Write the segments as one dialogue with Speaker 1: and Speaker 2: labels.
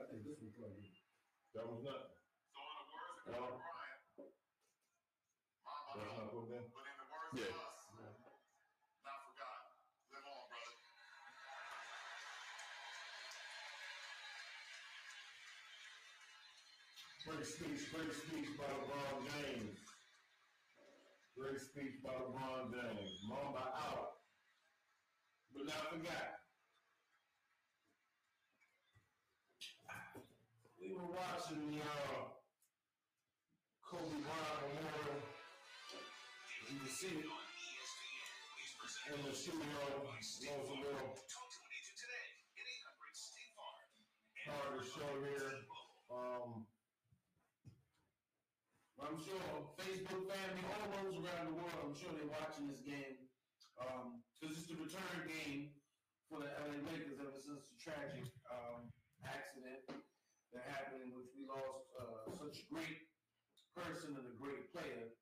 Speaker 1: I think this.
Speaker 2: That was nothing.
Speaker 3: So in the words of Kobe Bryant,
Speaker 2: then.
Speaker 3: but in the words
Speaker 4: Yeah.
Speaker 3: of us, not forgotten. Live on, brother.
Speaker 2: Great speech, great speech by LeBron James. Great speech by LeBron James. Mamba out. But not forgotten. We were watching the uh, Kobe Bryant Memorial. You can see it in the studio.
Speaker 5: 800 State Farm.
Speaker 2: hard to show here. Um,
Speaker 1: I'm sure Facebook family, all those around the world, I'm sure they're watching this game. Um, cause it's the return game for the LA Lakers ever since the tragic, um, accident that happened in which we lost, uh, such a great person and a great player.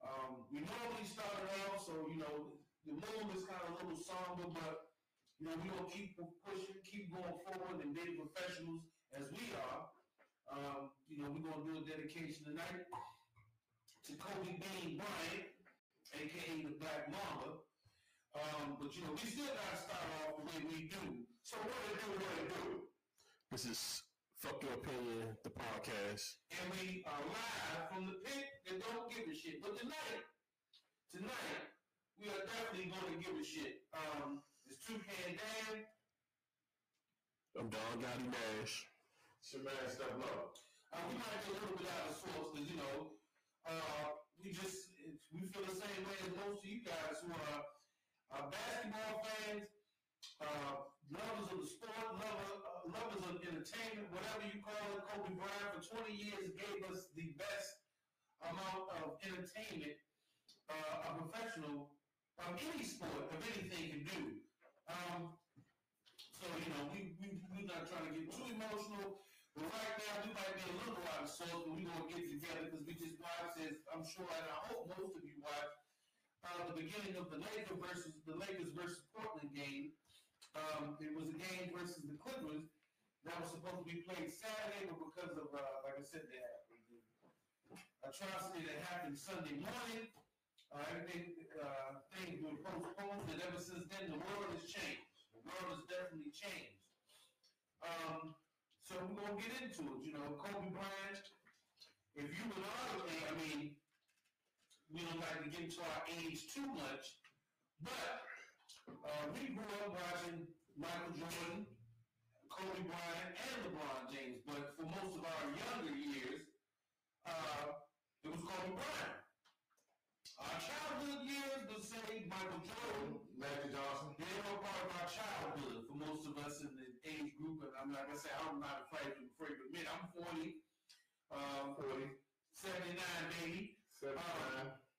Speaker 1: Um, we normally started off, so, you know, the mood is kind of a little somber, but, you know, we gonna keep pushing, keep going forward and being professionals as we are. Um, you know, we're gonna do a dedication tonight to Kobe Bean Bryant, aka the Black Mamba. Um, but you know, we still gotta start off the way we do. So what to do, what to do?
Speaker 4: This is Fuck Your Opinion, the podcast.
Speaker 1: And we are live from the pit that don't give a shit. But tonight, tonight, we are definitely gonna give a shit. Um, it's Toucan Dan.
Speaker 4: I'm Don Gotti Nash.
Speaker 2: it's your man, Steph Love.
Speaker 1: Uh, we might be a little bit out of sorts because you know, uh, we just we feel the same way as most of you guys who are uh, basketball fans, uh, lovers of the sport, lover, uh, lovers of entertainment, whatever you call it. Kobe Bryant for 20 years gave us the best amount of entertainment uh, a professional of any sport of anything can do. Um, so you know, we we we're not trying to get too emotional. But right now, we might be a little out of sorts, but we're going to get together because we just watched, as I'm sure, and I hope most of you watched, uh, the beginning of the Lakers versus the Lakers versus Portland game. Um, it was a game versus the Clippers that was supposed to be played Saturday, but because of, uh, like I said, the, atrocity that happened Sunday morning, uh, everything, uh, things were postponed, and ever since then, the world has changed. The world has definitely changed. Um, so we're gonna get into it. You know, Kobe Bryant. If you would honestly, I mean, we don't like to get into our age too much, but uh, we grew up watching Michael Jordan, Kobe Bryant, and LeBron James. But for most of our younger years, uh, it was Kobe Bryant. Our childhood years, let's say Michael Jordan,
Speaker 2: Magic Johnson.
Speaker 1: they were part of our childhood for most of us in the age group, and I'm not gonna say I'm not afraid to afraid to admit I'm 40, um,
Speaker 2: 40,
Speaker 1: 79 baby.
Speaker 2: 79.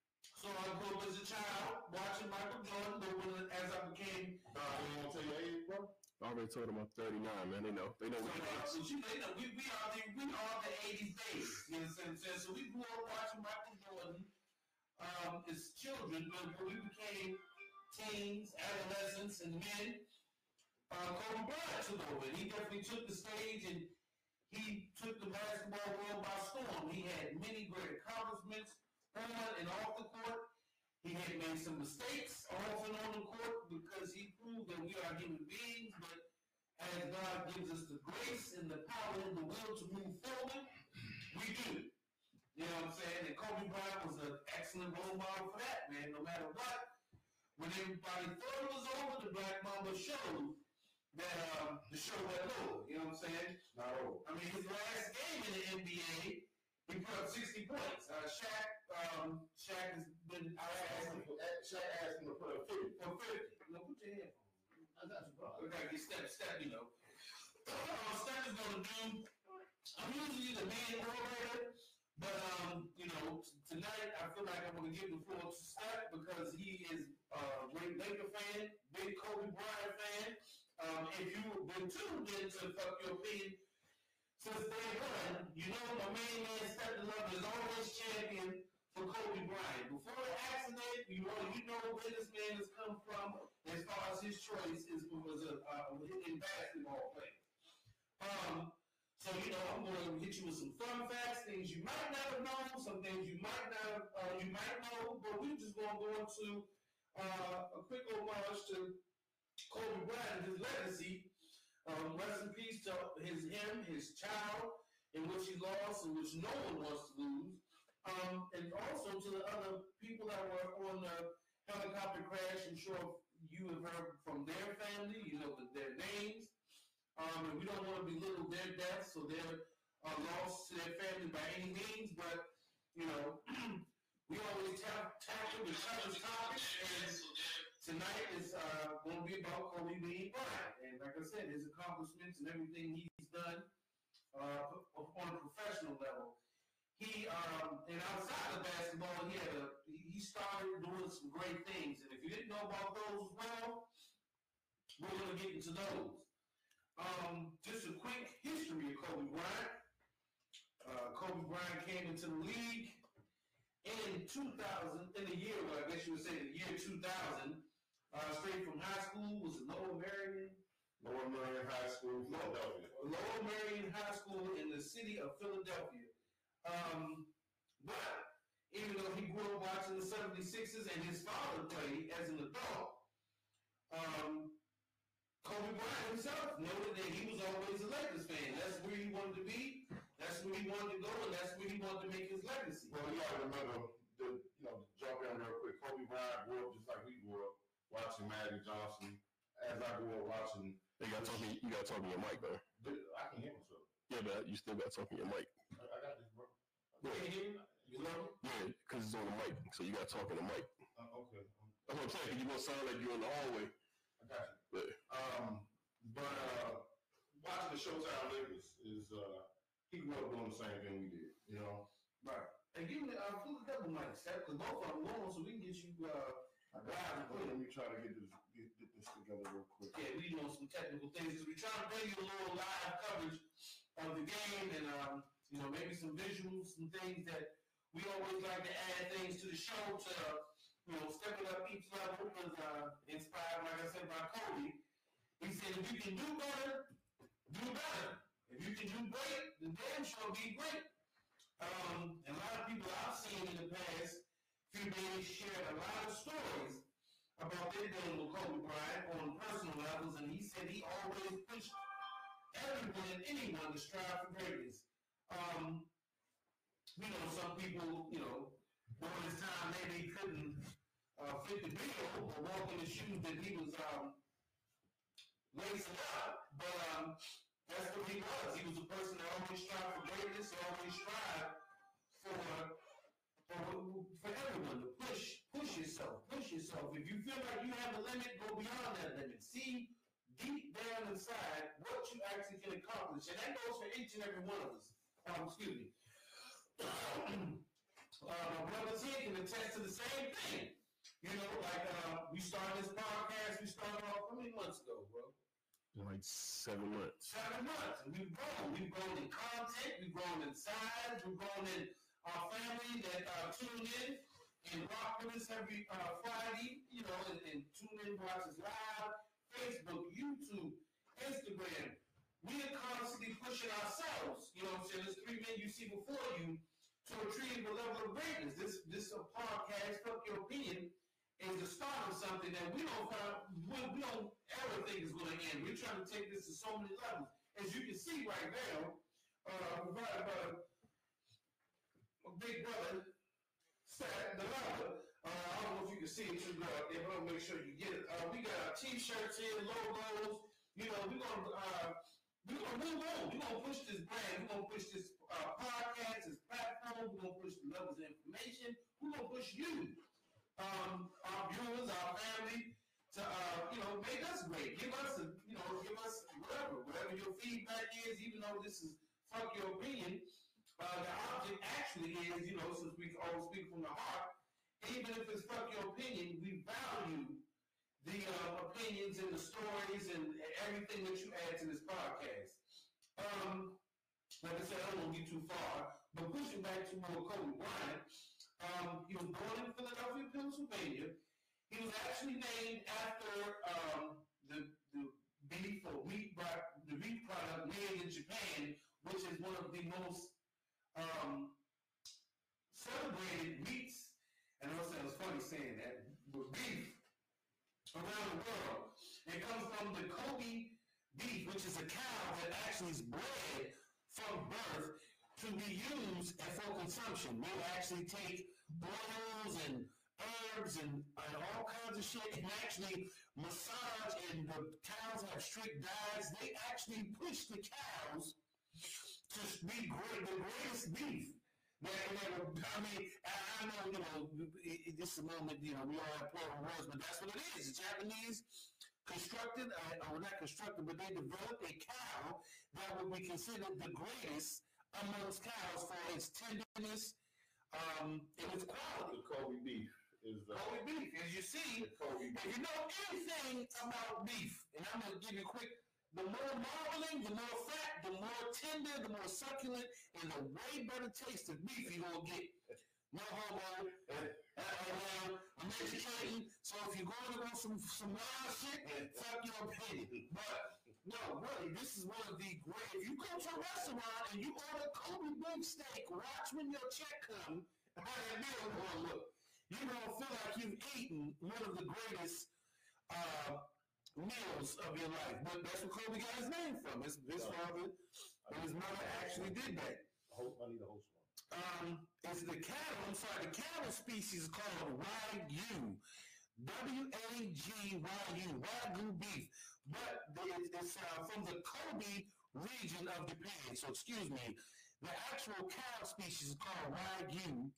Speaker 1: So I grew up as a child watching Michael Jordan, but when, as I became,
Speaker 2: Nah, you want to tell your age, bro?
Speaker 4: I already told them I'm 39, man. They know. They know
Speaker 1: so,
Speaker 4: what
Speaker 1: uh, so you, they know, we, we are the we are the 80s babies. You know what I'm saying? So we grew up watching Michael Jordan um, as children, but when we became teens, adolescents, and men, uh, Kobe Bryant took over. And he definitely took the stage and he took the basketball world by storm. He had many great accomplishments on and off the court. He had made some mistakes off and on the court because he proved that we are human beings, but as God gives us the grace and the power and the will to move forward, we do. You know what I'm saying? And Kobe Bryant was an excellent role model for that, man. No matter what, when everybody thought it was over, the Black Mamba showed that um, the show went over. You know what I'm saying?
Speaker 2: Not.
Speaker 1: I mean, his last game in the NBA, he put up 60 points. Uh, Shaq, um, Shaq has been
Speaker 2: I asked him, Shaq asked him to put a 50.
Speaker 1: for 50. You put your headphones.
Speaker 2: I got you, bro.
Speaker 1: Gotta get step, step, you know. Uh, step is gonna do. I'm usually the main orator, but um, you know, tonight I feel like I'm gonna give the floor to Step because he is uh, great Laker fan, big Kobe Bryant fan. Um, if you've been tuned in to Fuck Your Opinion since day one, you know my main man Stephen Love is always champion for Kobe Bryant. Before the accident, you know, you know where this man has come from as far as his choice is was a uh, in basketball play. Um, so you know, I'm going to hit you with some fun facts, things you might not have known, some things you might not uh, you might know, but we're just going to go into uh, a quick homage to Kobe Bryant and his legacy. Um, rest in peace to his him, his child, in which he lost, and which no one wants to lose. Um, and also to the other people that were on the helicopter crash. I'm sure you have heard from their family, you know their names. Um, and we don't want to belittle their deaths or their uh, loss to their family by any means, but you know, we always tap tackle the toughest topics, and tonight is uh, going to be about Kobe Bean Bryant. And like I said, his accomplishments and everything he's done uh, on a professional level. He um, and outside of basketball, he had a, he started doing some great things. And if you didn't know about those well, we're going to get into those. Um, just a quick history of Kobe Bryant. Uh, Kobe Bryant came into the league in 2000, in the year, well, I guess you would say the year 2000, uh, straight from high school, was Lower Merion?
Speaker 2: Lower Merion High School, Philadelphia.
Speaker 1: Lower Merion High School in the city of Philadelphia. Um, but even though he grew up watching the 76ers and his father played as an adult, um, Kobe Bryant himself noted that he was always a Lakers fan. That's where he wanted to be. That's where he wanted to go, and that's where he wanted to make his legacy.
Speaker 2: Well, you gotta remember, the, you know, jump in real quick. Kobe Bryant grew up just like we grew up watching Magic Johnson. As I grew up watching,
Speaker 4: You gotta talk. in- You gotta talk in your mic, though.
Speaker 2: I can hear myself.
Speaker 4: Yeah, but you still gotta talk in your mic.
Speaker 2: I, I got this, bro.
Speaker 1: Can you hear me? You love me?
Speaker 4: Yeah, because it's on the mic, so you gotta talk in the mic.
Speaker 2: Uh, okay,
Speaker 4: That's what I'm saying. 'cause you gonna sound like you're in the hallway.
Speaker 2: I got you.
Speaker 4: But
Speaker 2: Um, but uh, watching the Showtime Lakers is uh, he grew up doing the same thing we did. You know,
Speaker 1: Right. And give me uh, pull the double mic, Steph, because both of them going so we can get you uh,
Speaker 2: you. Let me try to get this get, get this together real quick.
Speaker 1: Yeah, we know some technical things because we're trying to bring you a little live coverage of the game and um, you know maybe some visuals, some things that we always like to add things to the show to you know stepping up each level was uh, inspired, like I said, by Kobe. He said, if you can do better, do better. If you can do great, then damn sure be great. Um, a lot of people I've seen in the past few days shared a lot of stories about their dealing with Kobe Bryant on personal levels, and he said he always pushed everyone and anyone to strive for greatness. Um, you know, some people, you know, during his time maybe he couldn't uh, fit the bill or walk in the shoes that he was um, lacing up, but um, that's what he was. He was a person that always strived for greatness, always strived for for, for everyone to push, push yourself, push yourself. If you feel like you have a limit, go beyond that limit. See deep down inside what you actually can accomplish, and that goes for each and every one of us. Um, excuse me. uh, my brother T can attest to the same thing. You know, like uh, we started this podcast. We started off how many months ago, bro?
Speaker 4: like seven months.
Speaker 1: seven months. And we've grown. We've grown in content. We've grown in size. We've grown in our family that uh, tune in and rock with us every uh, Friday. You know, and, and tune in, watch us live. Facebook, YouTube, Instagram. We are constantly pushing ourselves. You know what I'm saying? There's three men you see before you to a level of greatness. This this podcast, fuck your opinion, is the start of something that we don't find, we, we don't ever think is going to end. We're trying to take this to so many levels. As you can see right now, uh, my big brother, Sat the Lava. Uh, I don't know if you can see it too there, but I'll make sure you get it. Uh, we got our t-shirts here, logos. You know, we're gonna uh, we're gonna move on. We're gonna push this brand. We're gonna push this uh, podcast, this platform. We're gonna push the levels of information. We're gonna push you um, our viewers, our family, to uh, you know, make us great. Give us a, you know, give us whatever, whatever your feedback is. Even though this is fuck your opinion, uh, the object actually is, you know, since we always speak from the heart, even if it's fuck your opinion, we value the uh, opinions and the stories and everything that you add to this podcast. Um, like I said, I don't want to get too far, but pushing back to more Kobe Bryant, um, he was born in Philadelphia, Pennsylvania. He was actually named after um, the the beef or wheat the wheat product made in Japan, which is one of the most um, celebrated meats. And I know it sounds funny saying that, but beef around the world. It comes from the Kobe beef, which is a cow that actually is bred from birth to be used and for consumption. They actually take oils and herbs and, and all kinds of shit and actually massage and the cows have strict diets. They actually push the cows to be great, the greatest beef. That, I mean, I, I know, you know, it, it, this is a moment, you know, we all have plural words, but that's what it is. The Japanese constructed, uh, or not constructed, but they developed a cow that would be considered the greatest amongst cows for its tenderness um, and its quality.
Speaker 2: The Kobe beef is the,
Speaker 1: Kobe beef, as you see, if you know anything about beef, and I'm gonna give you a quick, the more marbling, the more fat, the more tender, the more succulent, and the way better taste of beef you're gonna get. No homo. Uh, uh, I'm educating, so if you're going to go some some wild shit, fuck your opinion. But no, really, this is one of the great. If you go to a restaurant and you order Kobe beef steak, watch when your check come. How that meal gonna look? You're gonna feel like you've eaten one of the greatest uh, meals of your life. But that's where Kobe got his name from. His, his father and his mother actually did that.
Speaker 2: Host, I need a host one.
Speaker 1: Um, it's the cattle, I'm sorry, the cattle species is called Wagyu. W-A-G-Y-U, Wagyu beef. But it's uh, from the Kobe region of Japan. So excuse me, the actual cow species is called Wagyu.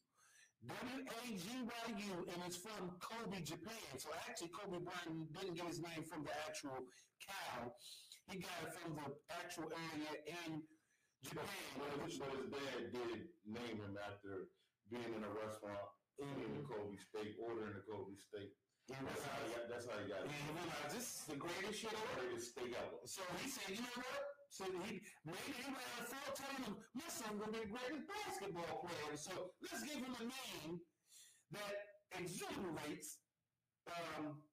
Speaker 1: W-A-G-Y-U, and it's from Kobe, Japan. So actually, Kobe Bryant didn't get his name from the actual cow. He got it from the actual area in Japan.
Speaker 2: But his, but his dad did name him after being in a restaurant, eating the Kobe steak, ordering the Kobe steak.
Speaker 1: And
Speaker 2: That's how he got, that's how he got
Speaker 1: And
Speaker 2: it.
Speaker 1: he realized this is the greatest shit ever.
Speaker 2: Greatest steak ever.
Speaker 1: So he said, you know what? So he maybe he ran a full telling him, my son gonna be the greatest basketball player. So let's give him a name that exuberates um,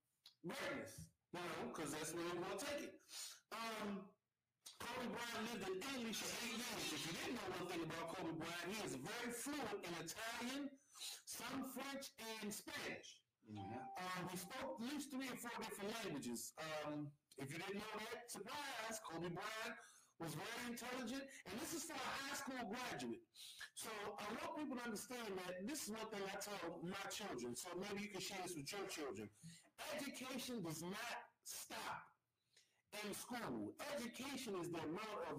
Speaker 1: greatness. You know, because that's where we're gonna take it. Um, Kobe Bryant lived in Italy for eight years. If you didn't know one thing about Kobe Bryant, he is very fluent in Italian, some French, and Spanish. Um, he spoke at least three or four different languages. Um, if you didn't know that, surprise, Kobe Bryant was very intelligent, and this is for a high school graduate. So I want people to understand that this is one thing I tell my children, so maybe you can share this with your children. Education does not stop in school. Education is the amount of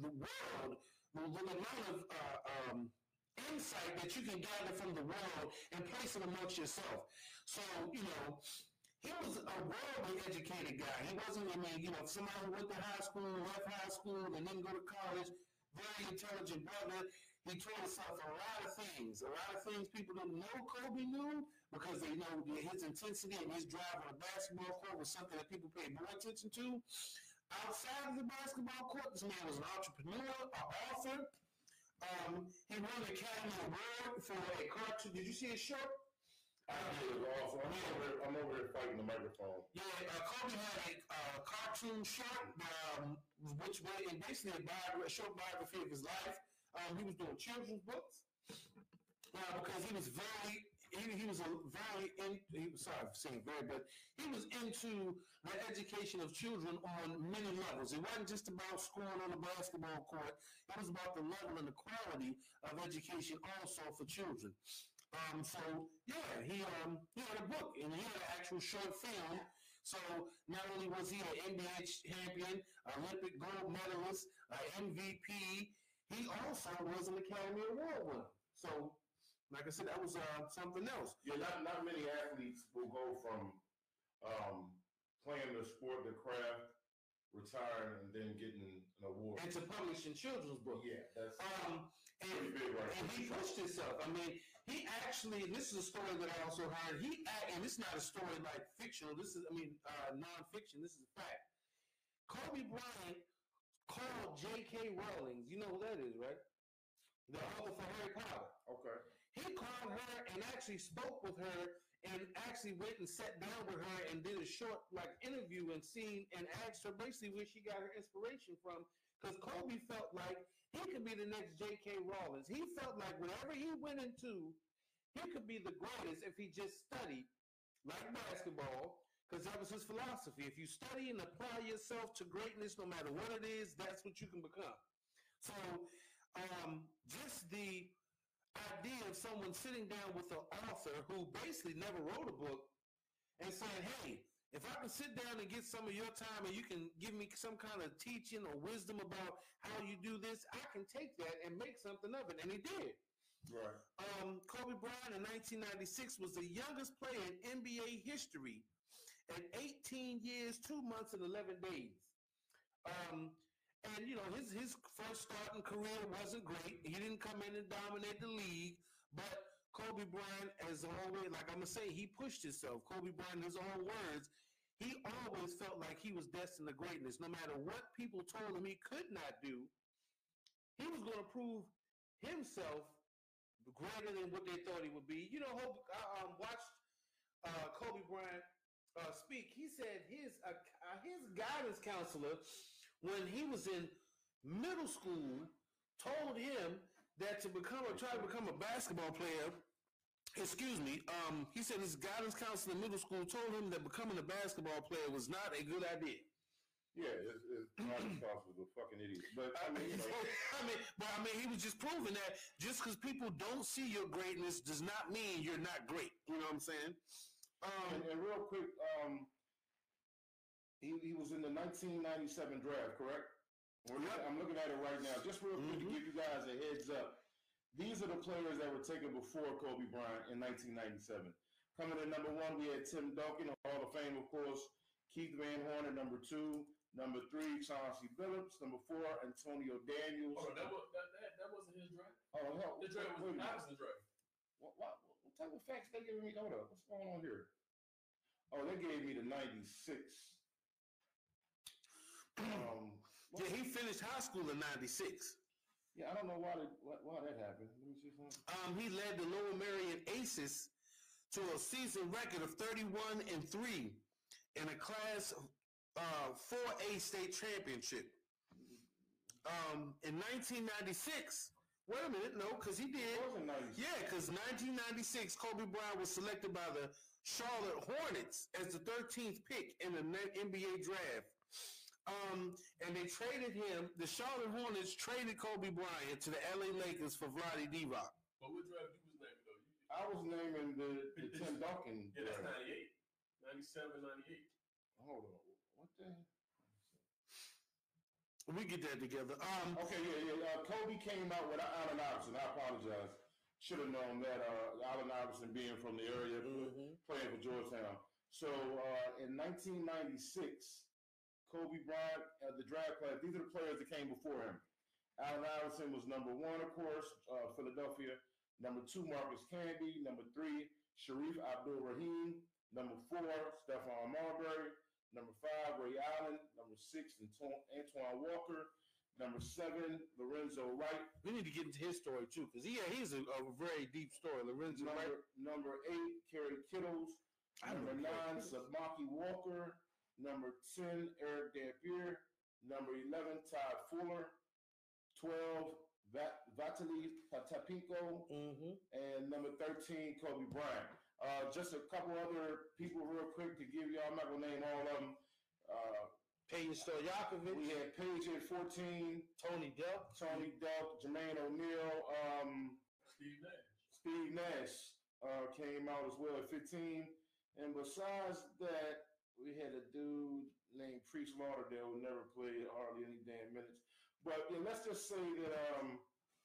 Speaker 1: the world, the, amount of uh, um, insight that you can gather from the world and place it amongst yourself. So, you know, he was a worldly educated guy. He wasn't, I mean, you know, somebody who went to high school, left high school, and then go to college, very intelligent brother. He taught himself a lot of things. A lot of things people didn't know Kobe knew because they know his intensity and his drive on the basketball court was something that people paid more attention to. Outside of the basketball court, this man was an entrepreneur, an author. Um, he won the Academy Award for a cartoon. Did you see his shirt?
Speaker 2: I did it also. I'm over, I'm over here fighting the microphone.
Speaker 1: Yeah, uh, Kobe had a uh, cartoon short, um, which was basically a, a short biography of his life. Um, he was doing children's books because he was very, he, he was a very, in, he was sorry for saying very, but he was into the education of children on many levels. It wasn't just about scoring on the basketball court. It was about the level and the quality of education also for children. Um, so yeah, he um he had a book and he had an actual short film. So not only was he an NBA champion, Olympic gold medalist, MVP, he also was an Academy Award winner. So, like I said, that was uh, something else.
Speaker 2: Yeah, not, not many athletes will go from um, playing the sport, the craft, retiring, and then getting an award.
Speaker 1: And to publish in children's books.
Speaker 2: Yeah, that's
Speaker 1: Um, and,
Speaker 2: big right
Speaker 1: and he pushed himself. I mean, he actually, this is a story that I also heard. He and it's not a story like fictional. This is, I mean, uh, nonfiction. This is a fact. Kobe Bryant called J.K. Rowling. You know who that is, right? The author for Harry Potter.
Speaker 2: Okay.
Speaker 1: He called her and actually spoke with her and actually went and sat down with her and did a short like interview and seen and asked her basically where she got her inspiration from. Because Kobe felt like he could be the next J.K. Rowling. He felt like whatever he went into, he could be the greatest if he just studied like basketball. Because that was his philosophy. If you study and apply yourself to greatness, no matter what it is, that's what you can become. So, um, just the idea of someone sitting down with an author who basically never wrote a book and saying, hey, if I can sit down and get some of your time and you can give me some kind of teaching or wisdom about how you do this, I can take that and make something of it. And he did.
Speaker 2: Right.
Speaker 1: Um, Kobe Bryant in 1996 was the youngest player in NBA history at 18 years, 2 months, and 11 days. Um, and, you know, his, his first starting career wasn't great. He didn't come in and dominate the league, but Kobe Bryant, as always, like I'm to say, he pushed himself. Kobe Bryant, his own words, he always felt like he was destined to greatness. No matter what people told him he could not do, he was going to prove himself greater than what they thought he would be. You know, I um, watched uh, Kobe Bryant uh, speak. He said his uh, uh, his guidance counselor, when he was in middle school, told him that to become or try to become a basketball player. Excuse me. Um, he said his guidance counselor in middle school told him that becoming a basketball player was not a good idea.
Speaker 2: Yeah, it's, it's Fox was a fucking idiot. But I mean,
Speaker 1: mean,
Speaker 2: you know,
Speaker 1: I mean, but I mean, he was just proving that just because people don't see your greatness does not mean you're not great. You know what I'm saying? Um,
Speaker 2: and, and real quick, um, he, he was in the 1997 draft, correct? We're look- I'm looking at it right now. Just real quick to
Speaker 1: Mhm.
Speaker 2: give you guys a heads up. These are the players that were taken before Kobe Bryant in 1997. Coming in number one, we had Tim Duncan, Hall of Fame, of course. Keith Van Horn at number two. Number three, Chauncey Billups. Number four, Antonio Daniels.
Speaker 4: Hold on, that, was, that, that, that wasn't his draft.
Speaker 2: Oh, hell.
Speaker 4: The draft
Speaker 2: wait a
Speaker 4: was
Speaker 2: minute.
Speaker 4: Iverson's draft.
Speaker 2: What, what, what type of facts they giving me? Hold up, what's going on here? Oh, they gave me the '96. um,
Speaker 1: yeah, he finished high school in '96.
Speaker 2: yeah, I don't know why, they, why that happened. Let me see something.
Speaker 1: Um, he led the Lower Merion Aces to a season record of 31 and three in a Class uh, 4A state championship. Um, in 1996. Wait a minute, no, because he did. Yeah, because 1996, Kobe Bryant was selected by the Charlotte Hornets as the 13th pick in the NBA draft. Um, and they traded him. The Charlotte Hornets traded Kobe Bryant to the LA Lakers for Vlade Divac.
Speaker 4: But what draft you was naming though? You,
Speaker 2: I was naming the, the Tim Duncan.
Speaker 4: yeah, that's
Speaker 2: draft.
Speaker 4: 98. 97, 98.
Speaker 2: Hold on. What the?
Speaker 1: We get that together. Um,
Speaker 2: Okay, yeah, yeah. Uh, Kobe came out with Allen Iverson. I apologize. Should have known that. Uh, Allen Iverson being from the area,
Speaker 1: Mhm.
Speaker 2: playing for Georgetown. So uh, in 1996, Kobe Bryant, uh, the draft class. These are the players that came before him. Allen Iverson was number one, of course, uh, Philadelphia. Number two, Marcus Camby. Number three, Shareef Abdul Rahim. Number four, Stephon Marbury. Number five, Ray Allen. Number six, Anto- Antoine Walker. Number seven, Lorenzo Wright.
Speaker 1: we need to get into his story too, because yeah, he's a, a very deep story. Lorenzo
Speaker 2: Number,
Speaker 1: Wright.
Speaker 2: number eight, Kerry Kittles. Number nine. Samaki Walker. Number 10, Erick Dampier. Number 11, Todd Fuller. 12, Vat- Vitaly Potapenko.
Speaker 1: Mm-hmm.
Speaker 2: And number 13, Kobe Bryant. Uh, just a couple other people real quick to give y'all, I'm not going to name all of them. Uh,
Speaker 1: Peja Stojakovic,
Speaker 2: we had Peja at 14,
Speaker 1: Tony Delk.
Speaker 2: Tony Delk, Jermaine O'Neal, um,
Speaker 4: Steve Nash.
Speaker 2: Steve Nash uh, came out as well at 15. And besides that, we had a dude named Priest Lauderdale who never played hardly any damn minutes. But yeah, let's just say that um,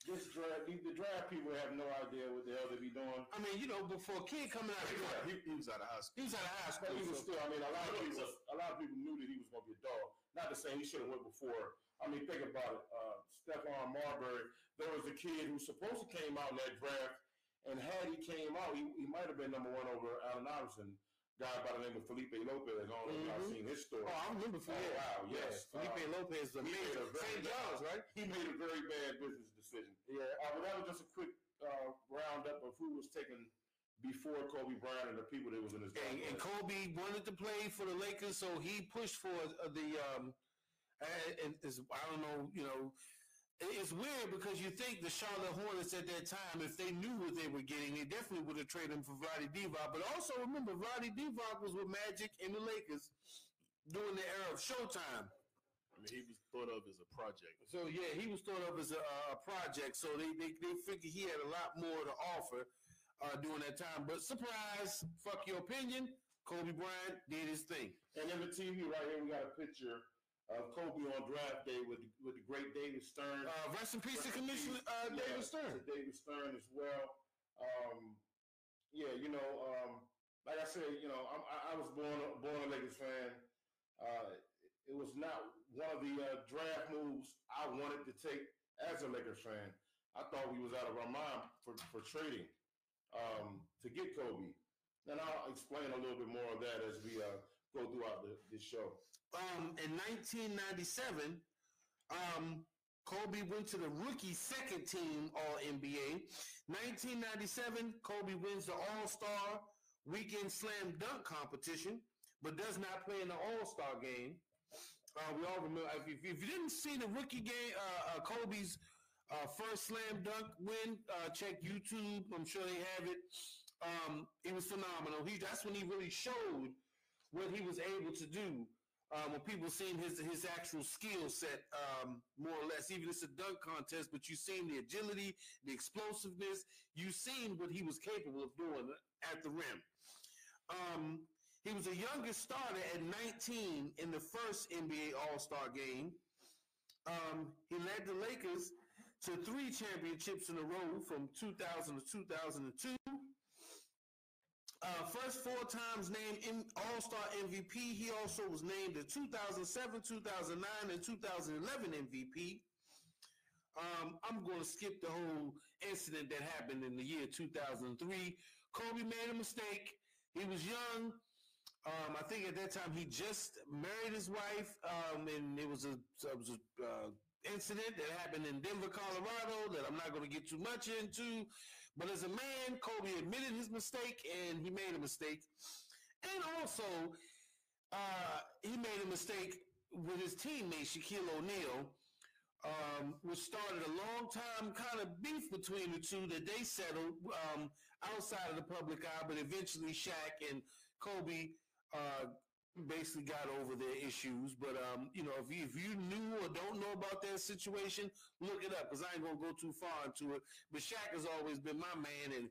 Speaker 2: this draft, the, draft people have no idea what the hell they be doing.
Speaker 1: I mean, you know, before Kid coming out,
Speaker 2: Yeah.
Speaker 1: he, he was out of high school. He was out of high
Speaker 2: But
Speaker 1: school.
Speaker 2: even
Speaker 1: so-
Speaker 2: still, I mean, a lot of people, a lot of people knew that he was going to be a dog. Not to say he should have went before. I mean, think about it. Uh, Stephon Marbury. There was a kid who supposedly came out in that draft And had he came out, he, he might have been number one over Allen Iverson, guy by the name of Felipe Lopez. I don't know if y'all
Speaker 1: Mhm.
Speaker 2: seen his story.
Speaker 1: Oh, I remember for
Speaker 2: Oh, wow,
Speaker 1: yeah.
Speaker 2: yes.
Speaker 1: Felipe
Speaker 2: Uh,
Speaker 1: Lopez is amazing. St. John's, right?
Speaker 2: He made a very bad business decision.
Speaker 1: Yeah.
Speaker 2: Uh, but that was just a quick uh, roundup of who was taken before Kobe Bryant and the people that was in his
Speaker 1: And, and. Kobe wanted to play for the Lakers, so he pushed for uh, the um. And, and I don't know, you know, it's weird because you think the Charlotte Hornets at that time, if they knew what they were getting, they definitely would have traded him for Roddy Divac. But also remember, Roddy Divac was with Magic and the Lakers during the era of Showtime.
Speaker 4: I mean, he was thought of as a project.
Speaker 1: So yeah, he was thought of as a, a project. So they, they they figured he had a lot more to offer uh, during that time. But surprise, fuck your opinion. Kobe Bryant did his thing.
Speaker 2: And in the TV right here, we got a picture of Kobe on draft day with the, with the great David Stern.
Speaker 1: Uh, rest in peace to Commissioner uh,
Speaker 2: Yeah,
Speaker 1: David Stern.
Speaker 2: to David Stern as well. Um, yeah, you know, um, like I said, you know, I, I was born born a Lakers fan. Uh, it was not one of the uh, draft moves I wanted to take as a Lakers fan. I thought we was out of our mind for, for trading um, to get Kobe. And I'll explain a little bit more of that as we uh, go throughout the, this show.
Speaker 1: Um, in 1997, um, Kobe went to the rookie second team All NBA. 1997, Kobe wins the All Star Weekend Slam Dunk competition, but does not play in the All Star game. Uh, we all remember if, if, you didn't see the rookie game, uh, uh, Kobe's uh, first slam dunk win, uh, check YouTube. I'm sure they have it. Um, it was phenomenal. He that's when he really showed what he was able to do. Um, when people seen his his actual skill set, um, more or less, even it's a dunk contest, but you seen the agility, the explosiveness. You seen what he was capable of doing at the rim. Um, he was the youngest starter at 19 in the first NBA All Star game. Um, he led the Lakers to three championships in a row from 2000 to 2002. Uh, first four times named All Star MVP. He also was named the 2007, 2009, and 2011 MVP. Um, I'm going to skip the whole incident that happened in the year 2003. Kobe made a mistake. He was young. Um, I think at that time he just married his wife, um, and it was a, it was a uh, incident that happened in Denver, Colorado that I'm not going to get too much into. But as a man, Kobe admitted his mistake and he made a mistake. And also, uh, he made a mistake with his teammate, Shaquille O'Neal, um, which started a long time kind of beef between the two that they settled um, outside of the public eye, but eventually Shaq and Kobe uh, basically got over their issues. But um, you know, if you, if you knew or don't know about that situation, look it up because I ain't gonna go too far into it. But Shaq has always been my man, and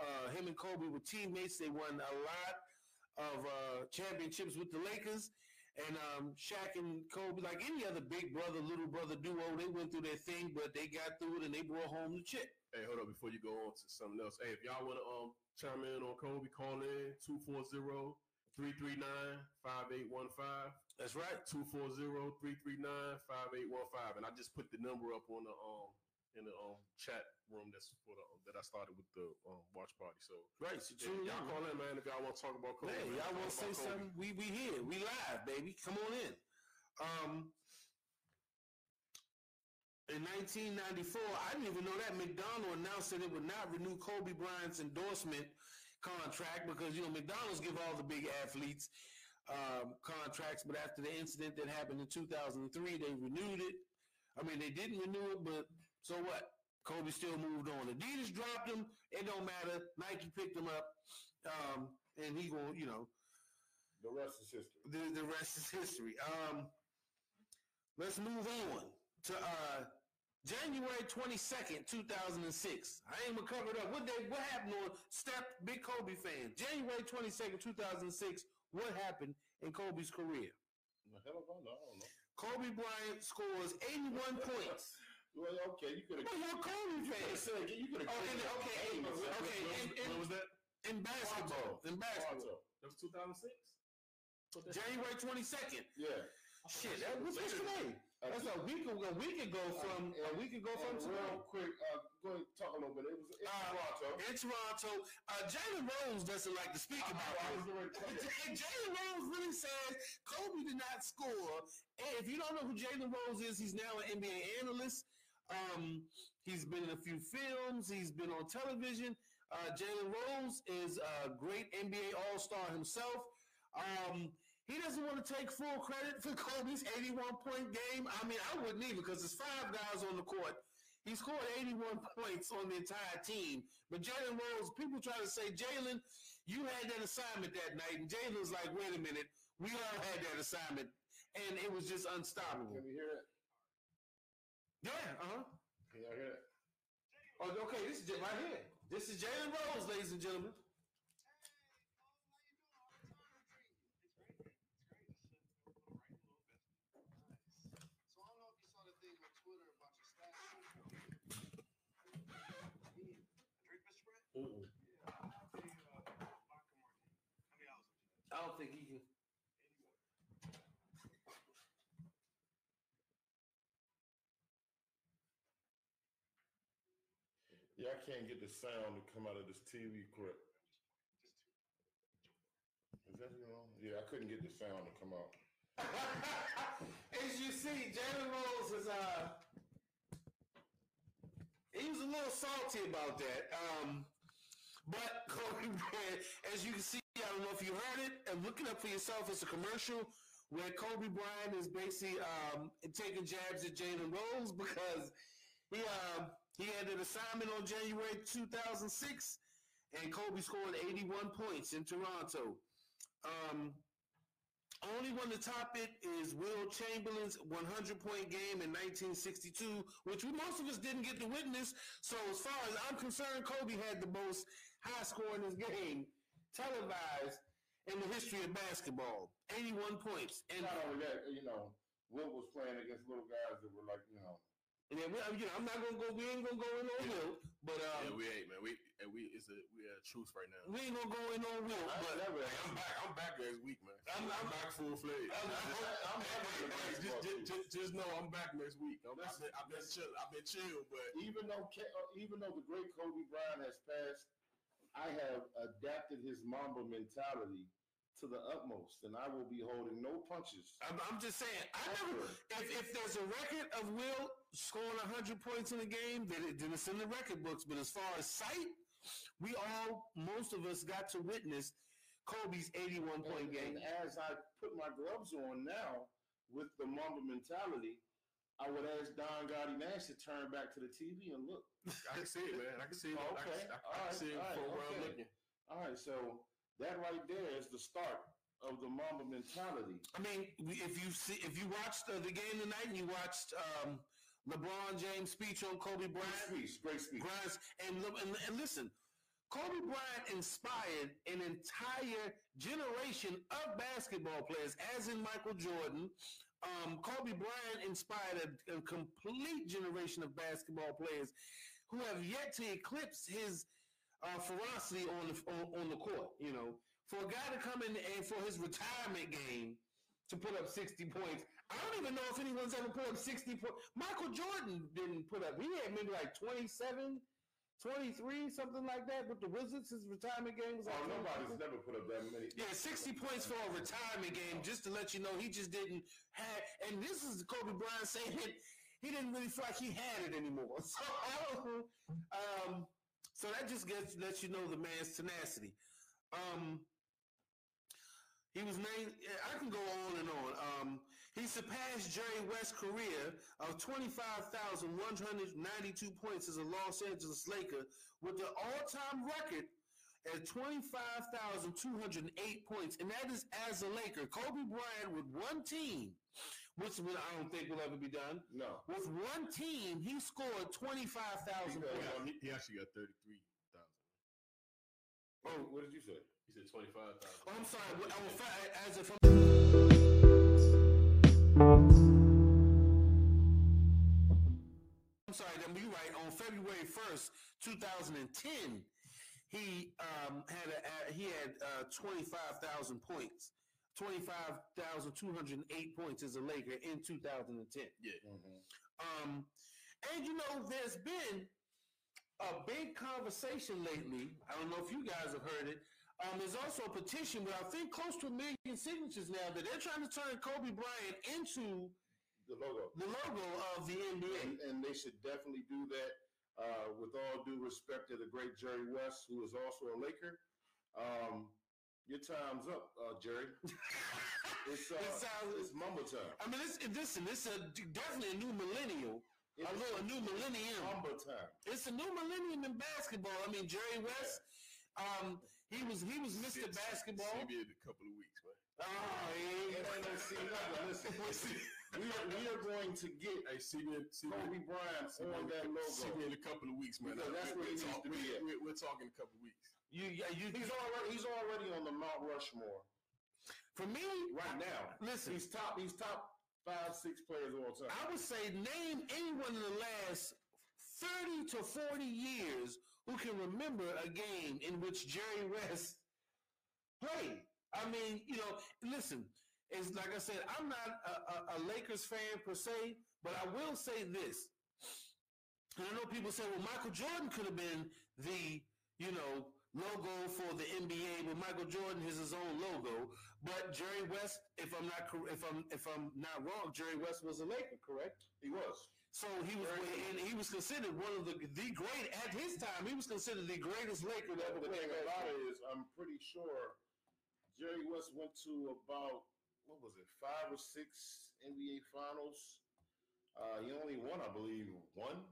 Speaker 1: uh, him and Kobe were teammates. They won a lot of uh, championships with the Lakers. And um, Shaq and Kobe, like any other big brother, little brother duo, they went through their thing, but they got through it and they brought home the chip.
Speaker 4: Hey, hold up before you go on to something else. Hey, if y'all want to um chime in on Kobe, call in 240-339-5815.
Speaker 1: That's right.
Speaker 4: 240-339-5815. And I just put the number up on the um in the um chat room that's for the that I started with the um watch party. So
Speaker 1: Right. So
Speaker 4: yeah, y'all
Speaker 1: in.
Speaker 4: call in, man, if y'all want to talk about Kobe.
Speaker 1: Hey,
Speaker 4: man.
Speaker 1: y'all want to say something? We we here. We live, baby. Come on in. Um, in 1994, I didn't even know that McDonald announced that it would not renew Kobe Bryant's endorsement contract because you know McDonald's give all the big athletes um, contracts, but after the incident that happened in 2003, they renewed it. I mean, they didn't renew it, but so what? Kobe still moved on. Adidas dropped him. It don't matter. Nike picked him up, um, and he going, you know,
Speaker 2: The rest is history.
Speaker 1: the, the rest is history. Um, let's move on to uh, January 22nd, 2006. I ain't gonna cover it up. What day, what happened on Step Big Kobe fan? January 22nd, 2006. What happened in Kobe's career?
Speaker 2: The hell if I know? I don't know.
Speaker 1: Kobe Bryant scores 81 points.
Speaker 2: Well, okay, you could have.
Speaker 1: Well, you're a Kobe fan.
Speaker 2: You could have.
Speaker 1: Oh, and- okay, and- okay, and- and-
Speaker 4: When was that?
Speaker 1: In basketball. In basketball.
Speaker 4: That was 2006.
Speaker 1: January 22nd.
Speaker 2: Yeah.
Speaker 1: Shit, that was what's today? That's a week ago. A week ago from a week ago from
Speaker 2: And
Speaker 1: today.
Speaker 2: real quick, uh, go ahead, talk a little bit. It was. in
Speaker 1: Uh,
Speaker 2: Toronto.
Speaker 1: in Toronto. Uh, Jalen Rose doesn't like to speak about
Speaker 2: I
Speaker 1: this.
Speaker 2: was getting ready to say that.
Speaker 1: And Jalen Rose really says Kobe did not score. And if you don't know who Jalen Rose is, he's now an NBA analyst. Um, he's been in a few films. He's been on television. Uh, Jalen Rose is a great NBA All Star himself. Um, he doesn't want to take full credit for Kobe's 81 point game. I mean, I wouldn't either because there's five guys on the court. He scored 81 points on the entire team. But Jalen Rose, people try to say, Jalen, you had that assignment that night. And Jalen's like, wait a minute, we all had that assignment. And it was just unstoppable.
Speaker 2: Can you hear it?
Speaker 1: Yeah, uh huh.
Speaker 2: Can y'all hear it?
Speaker 1: Oh, okay, this is right here. This is Jalen Rose, ladies and gentlemen.
Speaker 6: So I don't know if you saw the thing on Twitter about your stats. Drink the spread?
Speaker 1: Mm-mm.
Speaker 6: Yeah, I have a uh, vodka martini. How many hours?
Speaker 1: I don't think he can.
Speaker 2: Yeah, I can't get the sound to come out of this TV clip. Is that know? Yeah, I couldn't get the sound to come out.
Speaker 1: As you see, Jalen Rose is uh he was a little salty about that. Um but Kobe Bryant, as you can see, I don't know if you heard it, and look it up for yourself. It's a commercial where Kobe Bryant is basically um, taking jabs at Jalen Rose because he um, he had an assignment on January 2006, and Kobe scored 81 points in Toronto. Um, only one to top it is Wilt Chamberlain's 100 point game in 1962, which we, most of us didn't get to witness. So, as far as I'm concerned, Kobe had the most high score in his game televised in the history of basketball 81 points. And
Speaker 2: Not only that, you know, Will was playing against little guys that were like, you know,
Speaker 1: And then we, you know, I'm not gonna go. We ain't gonna go in on Wilt, but
Speaker 4: yeah,
Speaker 1: um,
Speaker 4: we ain't man. We and we it's a we at truth right now.
Speaker 1: we ain't gonna go in on Wilt.
Speaker 2: I
Speaker 1: But
Speaker 2: never,
Speaker 4: Hey, I'm back. I'm back next week, man.
Speaker 1: I'm-
Speaker 4: I'm,
Speaker 1: I'm-
Speaker 4: back full fledged.
Speaker 2: I'm, I'm never in the
Speaker 4: just,
Speaker 2: basketball
Speaker 4: just,
Speaker 2: too.
Speaker 4: just, just know I'm back next week. I'm, I've been, I've been chill. I've been chill, but
Speaker 2: even though uh, even though the great Kobe Bryant has passed, I have adapted his Mamba mentality to the utmost, and I will be holding no punches.
Speaker 1: I'm, I'm just saying, I never. If, if there's a record of Will scoring 100 points in a game, then, it, then it's in the record books. But as far as sight, we all, most of us, got to witness Kobe's 81 point
Speaker 2: And,
Speaker 1: game.
Speaker 2: and as I put my gloves on now with the Mamba mentality, I would ask Don Gotti Nash to turn back to the TV and look.
Speaker 4: I can see it, man. I can see it.
Speaker 2: Oh,
Speaker 4: I can,
Speaker 2: okay.
Speaker 4: I, I can
Speaker 2: right.
Speaker 4: see it
Speaker 2: right.
Speaker 4: from where I'm
Speaker 2: Okay.
Speaker 4: looking.
Speaker 2: All right, so that right there is the start of the Mamba mentality.
Speaker 1: I mean, if you see, if you watched uh, the game tonight and you watched um, LeBron James' speech on Kobe
Speaker 2: Great speech, great speech.
Speaker 1: Bryant's, and, and and listen, Kobe Bryant inspired an entire generation of basketball players, as in Michael Jordan. Um, Kobe Bryant inspired a, a complete generation of basketball players who have yet to eclipse his uh, ferocity on the on, on the court. You know, for a guy to come in and for his retirement game to put up 60 points. I don't even know if anyone's ever put up 60 points. Michael Jordan didn't put up. He had maybe like 27, 23, something like that But the Wizards. His retirement game was like
Speaker 2: Oh, nobody's
Speaker 1: something.
Speaker 2: never put up that many.
Speaker 1: Yeah, 60 points for a retirement game, just to let you know he just didn't have. And this is Kobe Bryant saying he didn't really feel like he had it anymore. So, um, so that just gets lets you know the man's tenacity. Um, he was named. I can go on and on. Um, he surpassed Jerry West's career of 25,192 points as a Los Angeles Laker with the all-time record at 25,208 points, and that is as a Laker. Kobe Bryant with one team, which will- I don't think will ever be done.
Speaker 2: No.
Speaker 1: With one team, he scored 25,000 points.
Speaker 4: Yeah, he, he actually got thirty three thousand.
Speaker 2: Oh, what did you say?
Speaker 4: He said twenty five thousand.
Speaker 1: Oh, I'm sorry. I was fi- As if I'm sorry, then you're right. On February 1st, 2010, he um, had a, he had uh, 25,000 points, 25,208 points as a Laker in 2010.
Speaker 4: Yeah.
Speaker 2: Mhm.
Speaker 1: Um, and you know, there's been a big conversation lately. I don't know if you guys have heard it. Um, there's also a petition with I think close to a million signatures now that they're trying to turn Kobe Bryant into
Speaker 2: The logo.
Speaker 1: the logo of the NBA.
Speaker 2: And, and they should definitely do that. Uh, with all due respect to the great Jerry West, who is also a Laker. Um, your time's up, uh, Jerry. It's uh,
Speaker 1: It sounds-
Speaker 2: it's mumble time.
Speaker 1: I mean, it's, listen, it's a, definitely a new millennial. A, little, a new millennium.
Speaker 2: mumble time.
Speaker 1: It's a new millennium in basketball. I mean, Jerry West, um, he was he was Mr.
Speaker 4: See-
Speaker 1: Basketball.
Speaker 4: See in a couple of weeks, man.
Speaker 1: Oh,
Speaker 2: It
Speaker 1: yeah.
Speaker 2: ain't no see nothing. Listen, we are we are going to get
Speaker 4: Hey, see me, in- see me,
Speaker 2: Kobe Bryant
Speaker 4: see
Speaker 2: on that
Speaker 4: a- see me
Speaker 2: logo.
Speaker 4: in a couple of weeks, man.
Speaker 2: Because that's
Speaker 4: We're-
Speaker 2: where he
Speaker 4: we're
Speaker 2: needs
Speaker 4: talk-
Speaker 2: to be
Speaker 4: we're-
Speaker 2: at.
Speaker 4: We're, we're talking a couple of weeks.
Speaker 1: You, you.
Speaker 2: He's already he's already on the Mount Rushmore
Speaker 1: For me,
Speaker 2: right now.
Speaker 1: Listen,
Speaker 2: He's top he's top five six players of all time.
Speaker 1: I would say name anyone in the last thirty to forty years who can remember a game in which Jerry West played. I mean, you know, listen. It's like I said, I'm not a, a, a Lakers fan per se, but I will say this. And I know people say, well, Michael Jordan could have been the, you know, logo for the NBA, but Michael Jordan has his own logo. But Jerry West, if I'm not if I'm if I'm not wrong, Jerry West was a Laker, correct?
Speaker 2: He was.
Speaker 1: So he was and he was considered one of the the great at his time. He was considered the greatest Laker that ever
Speaker 2: The thing about it is, I'm pretty sure Jerry West went to about what was it, five or six NBA Finals. Uh, he only won, I believe, one,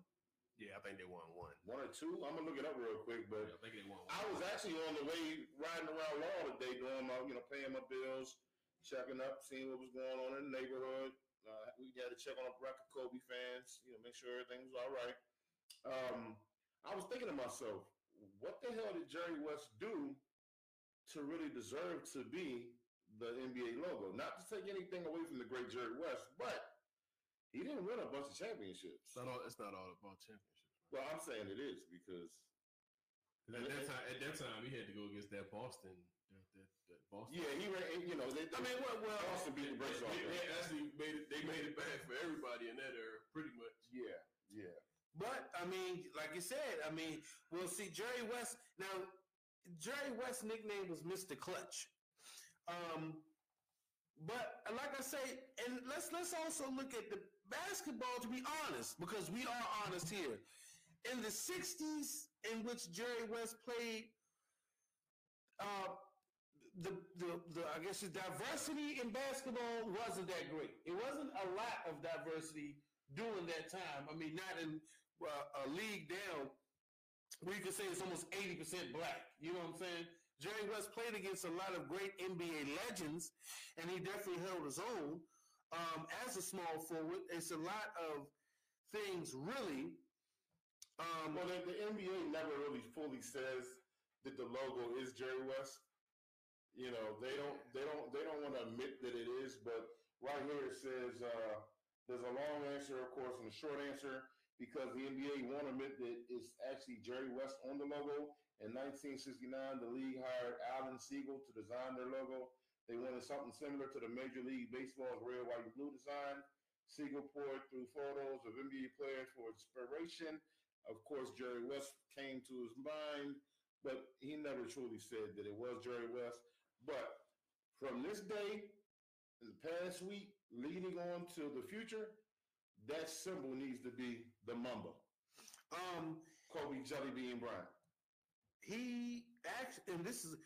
Speaker 4: Yeah, I think they won one.
Speaker 2: one or two. I'm gonna look it up real quick, but
Speaker 4: I think they won
Speaker 2: I was actually on the way riding around Law today, doing my, you know, paying my bills, checking up, seeing what was going on in the neighborhood. Uh, we had to check on a bracket of Kobe fans, you know, make sure everything was all right. Um, I was thinking to myself, what the hell did Jerry West do to really deserve to be the NBA logo? Not to take anything away from the great Jerry West, but he didn't win a bunch of championships.
Speaker 4: It's not all. It's not all about championships.
Speaker 2: Well, I'm saying it is because
Speaker 4: At that time, at that time, we had to go against that Boston. That, that, that Boston.
Speaker 2: yeah, he ran. You know, they,
Speaker 1: I mean, well, well
Speaker 2: Boston beat the
Speaker 4: They,
Speaker 2: brakes off
Speaker 4: they, they actually made it. They made it bad for everybody in that era, pretty much.
Speaker 2: Yeah, yeah.
Speaker 1: But I mean, like you said, I mean, we'll see Jerry West. Now, Jerry West's nickname was Mr. Clutch. Um, but like I say, and let's let's also look at the basketball to be honest, because we are honest here. In the '60s, in which Jerry West played, uh, the, the the I guess the diversity in basketball wasn't that great. It wasn't a lot of diversity during that time. I mean, not in uh, a league down where you could say it's almost 80% black. You know what I'm saying? Jerry West played against a lot of great NBA legends, and he definitely held his own. Um, as a small forward, it's a lot of things really. Um,
Speaker 2: Well, the, the NBA never really fully says that the logo is Jerry West. You know, they don't, they don't, they don't want to admit that it is. But right here it says uh, there's a long answer, of course, and a short answer because the NBA won't admit that it's actually Jerry West on the logo. In 1969, the league hired Alan Siegel to design their logo. They wanted something similar to the Major League Baseball's red, white, and blue design. Siegel poured through photos of NBA players for inspiration. Of course, Jerry West came to his mind, but he never truly said that it was Jerry West. But from this day, in the past week, leading on to the future, that symbol needs to be the Mamba,
Speaker 1: um,
Speaker 2: Kobe Jelly Bean Bryant.
Speaker 1: he actually, and this is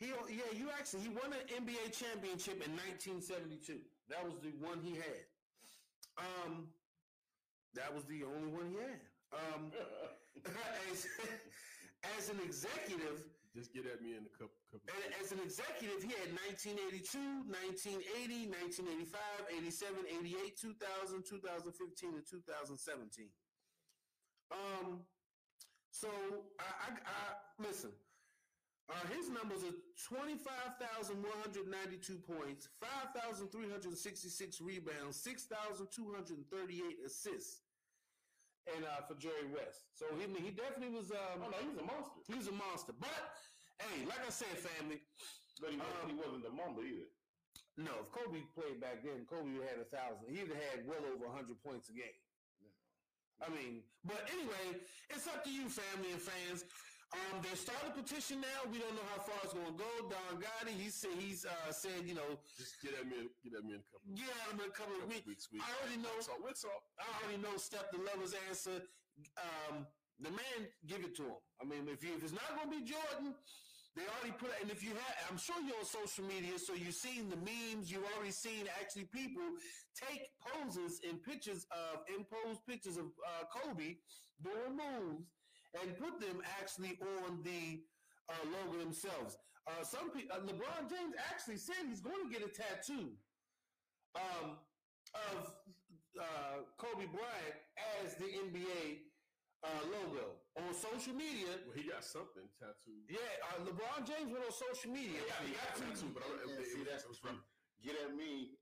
Speaker 1: he. Yeah, you actually he won an NBA championship in 1972. That was the one he had. Um, that was the only one he had. Um, as, as an executive,
Speaker 4: Just get at me in a couple. couple
Speaker 1: as an executive, he had 1982, 1980, 1985, 87, 88, 2000, 2015, and 2017. Um, so I, I, I listen. Uh, his numbers are 25,192 points, 5,366 rebounds, 6,238 assists. And uh, for Jerry West. So he, he definitely was um,
Speaker 2: Oh no, he was a monster.
Speaker 1: he was a monster. But hey, like I said, family,
Speaker 2: But he, wasn't,
Speaker 1: Um,
Speaker 2: he wasn't the Mamba either.
Speaker 1: no, if Kobe played back then, Kobe had a thousand. He'd have had well over hundred points a game. I mean, but anyway, it's up to you, family and fans. Um, they started a petition now. We don't know how far it's going to go. Don Gotti, he said he's uh, said, you know,
Speaker 4: Just get at me. Get at me in a couple.
Speaker 1: get out of a couple of weeks.
Speaker 4: weeks. weeks.
Speaker 1: I already know.
Speaker 4: So what's up?
Speaker 1: I already know Step the Lover's answer. Um, the man, give it to him. I mean, if, you, if it's not going to be Jordan, they already put it. And if you have, I'm sure you're on social media, so you've seen the memes. You've already seen actually people take poses and pictures of imposed pictures of uh, Kobe doing moves and put them actually on the uh, logo themselves. Uh, some people, uh, LeBron James actually said he's going to get a tattoo um, of uh, Kobe Bryant as the NBA uh, logo on social media.
Speaker 4: Well, he got something tattooed.
Speaker 1: Yeah, uh, LeBron James went on social media.
Speaker 4: Yeah, he got tattooed, but I don't,
Speaker 2: And
Speaker 4: it,
Speaker 2: see,
Speaker 4: it,
Speaker 2: that's
Speaker 4: it
Speaker 2: the
Speaker 4: was from.
Speaker 2: Get at me.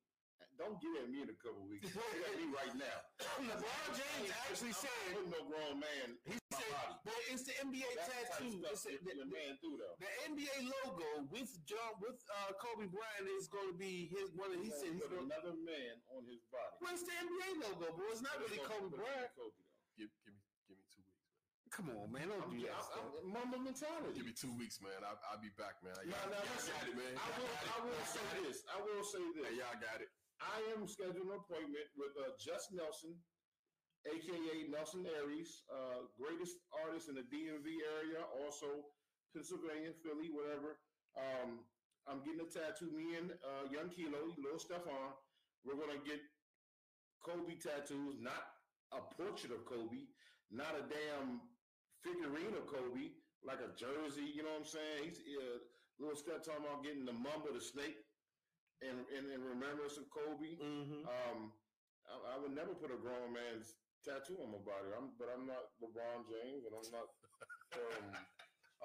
Speaker 2: Don't get at me in a couple weeks. Get at me right now.
Speaker 1: LeBron James actually
Speaker 2: I'm
Speaker 1: said
Speaker 2: no grown man
Speaker 1: he
Speaker 2: in my
Speaker 1: said
Speaker 2: body.
Speaker 1: well, it's the NBA
Speaker 2: That's
Speaker 1: tattoo.
Speaker 2: of
Speaker 1: It's
Speaker 2: stuff
Speaker 1: the,
Speaker 2: that man do though.
Speaker 1: the NBA logo with John with uh, Kobe Bryant is going to be his one. Of, he said he's
Speaker 2: put
Speaker 1: going.
Speaker 2: another man on his body.
Speaker 1: Well, it's the NBA logo, bro. It's not
Speaker 2: But
Speaker 1: really
Speaker 2: it's
Speaker 1: Kobe
Speaker 2: gonna- but it's
Speaker 1: Bryant.
Speaker 2: Kobe, though.
Speaker 4: Give, give me, give me two weeks, man.
Speaker 1: Come on, man. Don't
Speaker 2: I'm,
Speaker 1: do that.
Speaker 2: I'm. I'm, mama mentality.
Speaker 4: Give me two weeks, man. I, I'll be back, man.
Speaker 2: No,
Speaker 4: Y'all,
Speaker 2: no,
Speaker 4: y'all got it, man.
Speaker 2: I
Speaker 4: Y'all
Speaker 2: will,
Speaker 4: got it.
Speaker 2: I will say this. I will say this.
Speaker 4: Hey, y'all got it.
Speaker 2: I am scheduling an appointment with uh, Just Nelson, aka Nelson Aries, uh, greatest artist in the DMV area, also Pennsylvania, Philly, whatever. Um, I'm getting a tattoo. Me and uh, Young Kilo, little Stefan, we're gonna get Kobe tattoos, not a portrait of Kobe, not a damn figurine of Kobe, like a jersey. You know what I'm saying? He's uh, little step talking about getting the Mamba the snake and and, in remembrance of Kobe.
Speaker 1: Mm-hmm.
Speaker 2: Um, I, I would never put a grown man's tattoo on my body. I'm, but I'm not LeBron James, and I'm not um,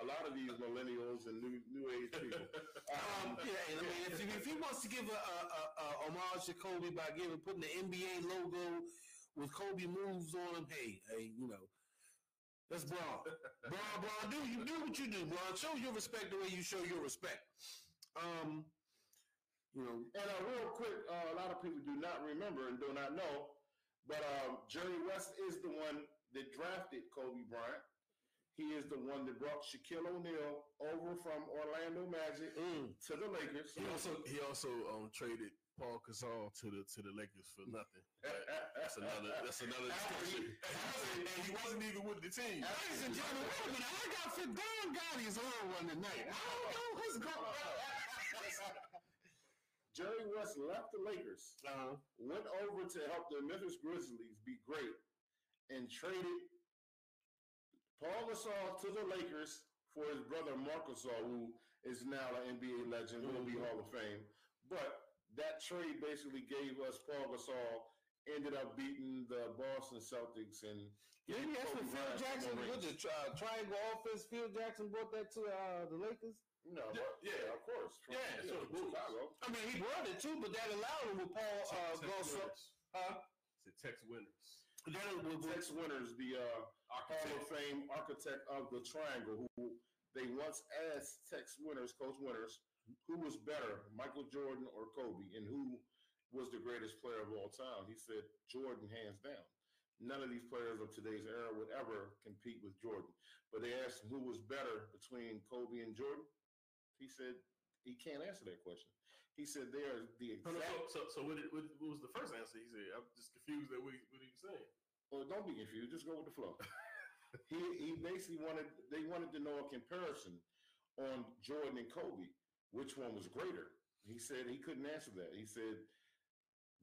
Speaker 2: a lot of these millennials and new new age people.
Speaker 1: Um, yeah, and I mean, if, he- if he wants to give a, a, a, a homage to Kobe by giving putting the NBA logo with Kobe moves on him, hey, hey, you know, that's Bron. Bron, Bron, do you do what you do, Bron? Show your respect the way you show your respect. Um, you know,
Speaker 2: And uh, real quick, uh, a lot of people do not remember and do not know, but um, Jerry West is the one that drafted Kobe Bryant. He is the one that brought Shaquille O'Neal over from Orlando Magic
Speaker 1: mm,
Speaker 2: to the Lakers.
Speaker 4: He also he also um traded Paul Gasol to the to the Lakers for nothing. That's another that's another discussion. and he wasn't even with the team.
Speaker 1: ladies and gentlemen, wait a minute, I got fit. Don Gotti is on one tonight. I don't know what's going on.
Speaker 2: Jerry West left the Lakers,
Speaker 1: Uh,
Speaker 2: went over to help the Memphis Grizzlies be great, and traded Paul Gasol to the Lakers for his brother Marc Gasol, who is now an NBA legend, will be Hall of Fame. But that trade basically gave us Paul Gasol. Ended up beating the Boston Celtics and
Speaker 1: Yeah,
Speaker 2: getting
Speaker 1: that's
Speaker 2: Kobe
Speaker 1: when Phil Jackson
Speaker 2: some
Speaker 1: with the tri- triangle offense. Phil Jackson brought that to uh, the Lakers.
Speaker 2: No, but, yeah, of course. From,
Speaker 4: Yeah, so the Bulls.
Speaker 2: Chicago.
Speaker 1: I mean, he brought it too, but that allowed him with Paul uh,
Speaker 4: Tex
Speaker 1: Gasol.
Speaker 4: Winters.
Speaker 1: Huh?
Speaker 4: It's Tex winners.
Speaker 1: That was with,
Speaker 2: Tex Winters, the uh, Hall of Fame architect of the triangle, who they once asked Tex Winters, Coach Winters, who was better, Michael Jordan or Kobe, and who was the greatest player of all time. He said Jordan, hands down. None of these players of today's era would ever compete with Jordan. But they asked him who was better between Kobe and Jordan. He said he can't answer that question. He said they are the
Speaker 4: So,
Speaker 2: exact.
Speaker 4: so, so what, did- what, what was the first answer? He said, "I'm just confused at what he, what he was saying."
Speaker 2: Well, don't be confused. Just go with the flow. he he basically wanted they wanted to know a comparison on Jordan and Kobe, which one was greater. He said he couldn't answer that. He said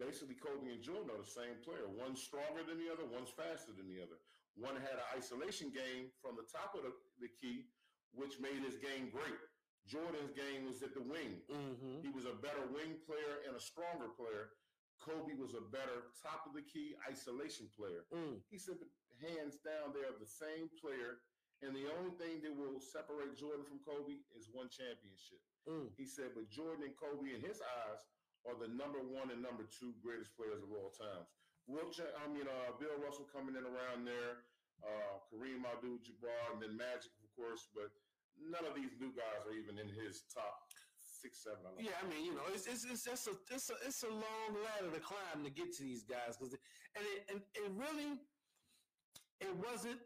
Speaker 2: basically Kobe and Jordan are the same player. One's stronger than the other. One's faster than the other. One had an isolation game from the top of the, the key, which made his game great. Jordan's game was at the wing.
Speaker 1: mm-hmm.
Speaker 2: He was a better wing player and a stronger player. Kobe was a better top of the key isolation player.
Speaker 1: mm.
Speaker 2: He said, hands down, they're the same player. And the only thing that will separate Jordan from Kobe is one championship.
Speaker 1: Mm.
Speaker 2: He said, but Jordan and Kobe, in his eyes, are the number one and number two greatest players of all times. Will Cha- I mean, uh, Bill Russell coming in around there, uh, Kareem Abdul-Jabbar, and then Magic, of course. But none of these new guys are even in his top six, seven. I.
Speaker 1: Yeah, I mean, you know, it's it's it's, it's a it's a it's a long ladder to climb to get to these guys because and it and it really it wasn't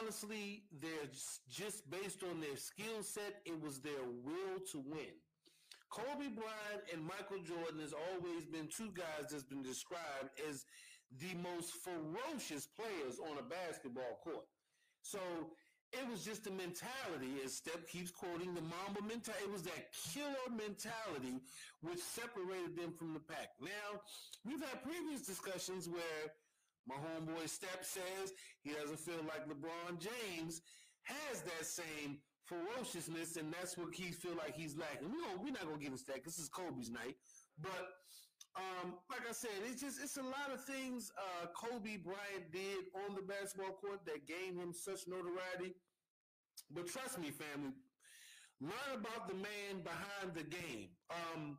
Speaker 1: honestly their just based on their skill set. It was their will to win. Kobe Bryant and Michael Jordan has always been two guys that's been described as the most ferocious players on a basketball court. So it was just the mentality, as Step keeps quoting the Mamba mentality. It was that killer mentality which separated them from the pack. Now, we've had previous discussions where my homeboy Step says he doesn't feel like LeBron James has that same ferociousness, and that's what he feel like he's lacking. We don't, we're not gonna get into that because this is Kobe's night, but um, like I said, it's just it's a lot of things uh, Kobe Bryant did on the basketball court that gained him such notoriety. But trust me, family, learn about the man behind the game. Um,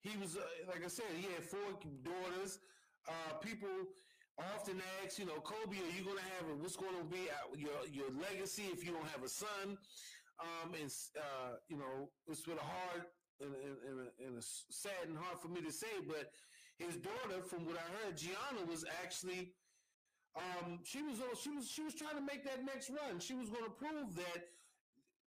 Speaker 1: he was, uh, like I said, he had four daughters. Uh, people often ask, you know, Kobe, are you going to have a, what's going to be your your legacy if you don't have a son? Um, and uh, you know, it's with a hard and, and, and, a, and a sad and hard for me to say, but his daughter, from what I heard, Gianna was actually um, she was she was she was trying to make that next run. She was going to prove that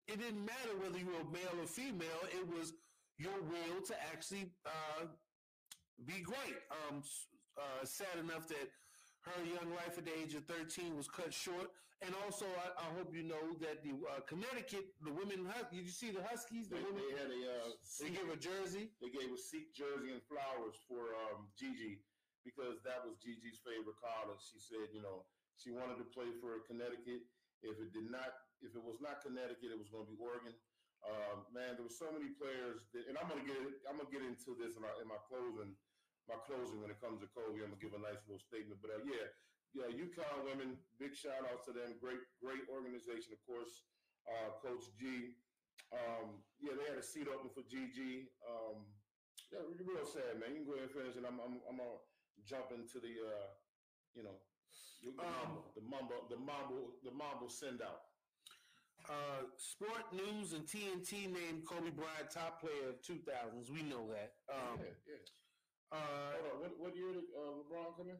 Speaker 1: it didn't matter whether you were male or female. It was your will to actually uh, be great. Um, uh, sad enough that her young life at the age of 13 was cut short. And also, I, I hope you know that the uh, Connecticut, the women, did you see the Huskies? The
Speaker 2: They,
Speaker 1: women,
Speaker 2: they had a uh,
Speaker 1: they give a jersey.
Speaker 2: they gave a seat jersey and flowers for um, Gigi because that was Gigi's favorite college. She said, you know, she wanted to play for Connecticut. If it did not, if it was not Connecticut, it was going to be Oregon. Um, man, there were so many players, that, and I'm gonna get I'm gonna get into this in my, in my closing, my closing when it comes to Kobe. I'm gonna give a nice little statement, but uh, yeah, yeah, UConn women, big shout out to them. Great, great organization, of course. Uh, Coach G, um, yeah, they had a seat open for Gigi. Um, yeah, real sad, man. You can go ahead and finish, and I'm I'm, I'm gonna jump into the uh, you know, the,
Speaker 1: Um,
Speaker 2: the mumbo, the mambo, the mambo send out.
Speaker 1: Uh, Sport News and TNT named Kobe Bryant top player of 2000s. We know that. Um,
Speaker 2: yeah, yeah.
Speaker 1: Uh,
Speaker 2: Hold on, what, what year did uh, LeBron come in?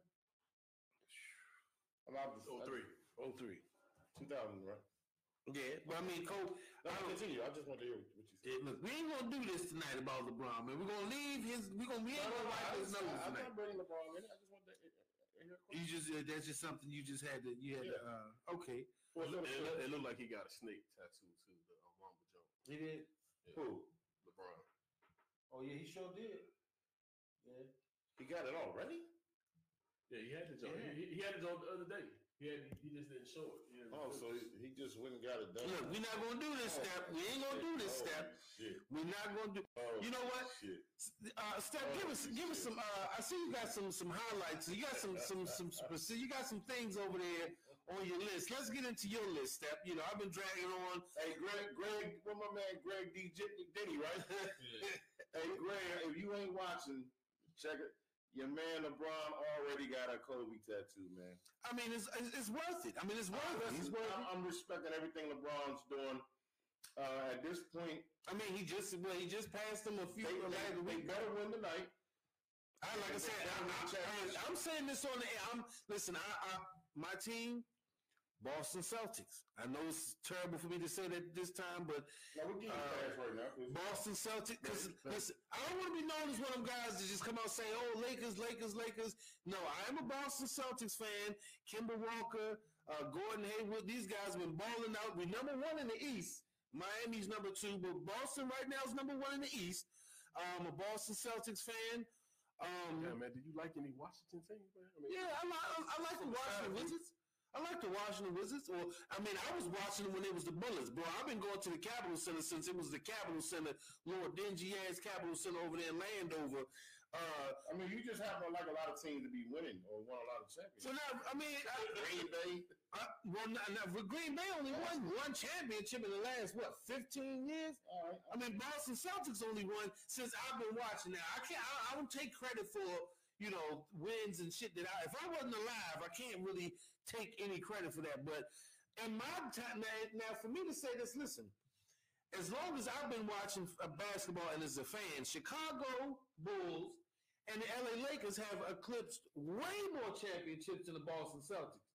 Speaker 2: I'm out.
Speaker 4: Oh three.
Speaker 1: 03.
Speaker 2: 2000, right?
Speaker 1: Yeah, but I mean, Kobe.
Speaker 2: No,
Speaker 1: I don't-
Speaker 2: continue. I just want to hear what you said.
Speaker 1: Yeah, look, we ain't gonna do this tonight about LeBron, man. We're gonna leave his. We gonna we ain't gonna wipe his nose
Speaker 2: I'm
Speaker 1: tonight.
Speaker 2: not bringing LeBron in. I just want to hear a.
Speaker 1: You just uh, that's just something you just had to you had to, uh okay.
Speaker 2: What's
Speaker 4: It,
Speaker 2: up,
Speaker 4: look-
Speaker 2: sir?
Speaker 4: it looked like he got a snake tattoo too. The um, Mamba jump.
Speaker 1: He did.
Speaker 2: Who?
Speaker 4: LeBron.
Speaker 1: Oh yeah, he sure did. Yeah.
Speaker 2: He got it all already?
Speaker 4: Yeah, he had the jump.
Speaker 1: Yeah.
Speaker 4: He, he had the jump the other day. He had. He just didn't show it. He had
Speaker 2: Oh, so he, he just went and got it done.
Speaker 1: Look, we're not gonna do this step. We ain't gonna do this
Speaker 2: Oh,
Speaker 1: step.
Speaker 2: Shit.
Speaker 1: We're not gonna do.
Speaker 2: Oh,
Speaker 1: You know what?
Speaker 2: Shit.
Speaker 1: Uh, Steph, give us give us some. Uh, I see you got some some highlights. You got some some some specific. You got some things over there on your list. Let's get into your list, step. You know, I've been dragging on.
Speaker 2: Hey, Greg, Greg, what my man Greg D. J- Diddy, right? hey, Greg, if you ain't watching, check it. Your man LeBron already got a Kobe tattoo, man.
Speaker 1: I mean, it's it's, it's worth it. I mean, it's worth it. It's
Speaker 2: I'm,
Speaker 1: it.
Speaker 2: I'm respecting everything LeBron's doing. Uh, at this point,
Speaker 1: I mean, he just well, he just passed him a few
Speaker 2: they, they, they better win tonight.
Speaker 1: I like I said, I, am saying this on the air. I'm listen. I, I my team, Boston Celtics. I know it's terrible for me to say that this time, but Uh,
Speaker 2: right
Speaker 1: Boston Celtics. Listen, listen, I don't want to be known as one of them guys that just come out and say, "Oh, Lakers, Lakers, Lakers." No, I am a Boston Celtics fan. Kemba Walker, uh, Gordon Hayward, these guys have been balling out. We're number one in the East. Miami's number two, but Boston right now is number one in the East. I'm a Boston Celtics fan. Um,
Speaker 4: Yeah, man. Do you like any Washington teams, man? I mean,
Speaker 1: yeah, I like I, I like the Washington Wizards. I like the Washington Wizards. Or I mean, I was watching them when it was the Bullets, bro. I've been going to the Capitol Center since it was the Capitol Center, Lord dingy ass Capitol Center over there in Landover. Uh,
Speaker 2: I mean, you just happen to like a lot of teams to be winning or won a lot of championships.
Speaker 1: so now, I mean, I,
Speaker 2: Green Bay.
Speaker 1: I, well, now, now, Green Bay only won one championship in the last what fifteen years.
Speaker 2: Right.
Speaker 1: I mean, Boston Celtics only won since I've been watching. Now I can't. I, I don't take credit for you know wins and shit that I. If I wasn't alive, I can't really take any credit for that. But in my time now, now for me to say this, listen. As long as I've been watching uh, basketball and as a fan, Chicago Bulls and the LA Lakers have eclipsed way more championships than the Boston Celtics.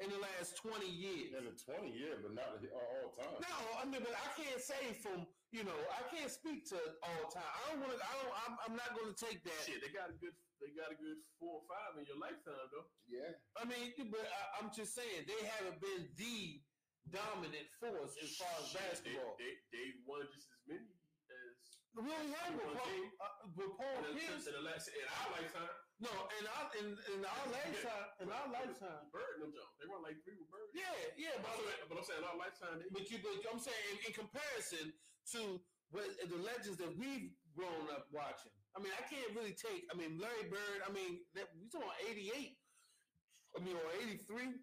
Speaker 1: in the last 20 years.
Speaker 2: In the 20 years, but not all, all time.
Speaker 1: No, I mean, but I can't say from you know I can't speak to all time. I don't want to. I don't. I'm, I'm not going to take that.
Speaker 4: Shit, they got a good they got a good four or five in your lifetime though.
Speaker 2: Yeah.
Speaker 1: I mean, but I, I'm just saying they haven't been the dominant force as far as
Speaker 4: Shit,
Speaker 1: basketball.
Speaker 4: They, they, they won just as many as
Speaker 1: we only had with Paul, uh, with Paul
Speaker 4: in, the,
Speaker 1: Pierce.
Speaker 4: in, the last, in our lifetime.
Speaker 1: No, in our in, in our lifetime, in our lifetime.
Speaker 4: Bird and them Jones. They won like three with Bird.
Speaker 1: Yeah, yeah,
Speaker 4: But
Speaker 1: but
Speaker 4: I'm saying, but I'm saying our lifetime, they,
Speaker 1: But you, but I'm saying in, in comparison to what the legends that we've grown up watching. I mean, I can't really take. I mean, Larry Bird. I mean, that, we talking about '88. I mean, or '83.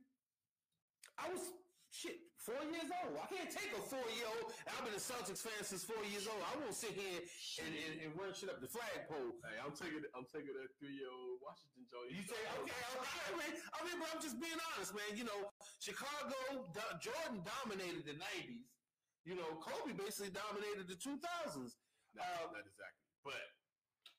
Speaker 1: I was shit four years old. I can't take a four year old. I've been a Celtics fan since four years old. I won't sit here and, and, and run shit up the flagpole.
Speaker 4: hey, I'm taking I'm taking that three year old Washington Jones.
Speaker 1: You say, okay, right, man. I mean, but I'm just being honest, man. You know, Chicago, Jordan dominated the 90s. You know, Kobe basically dominated the 2000s.
Speaker 4: Not,
Speaker 1: Uh,
Speaker 4: not exactly, but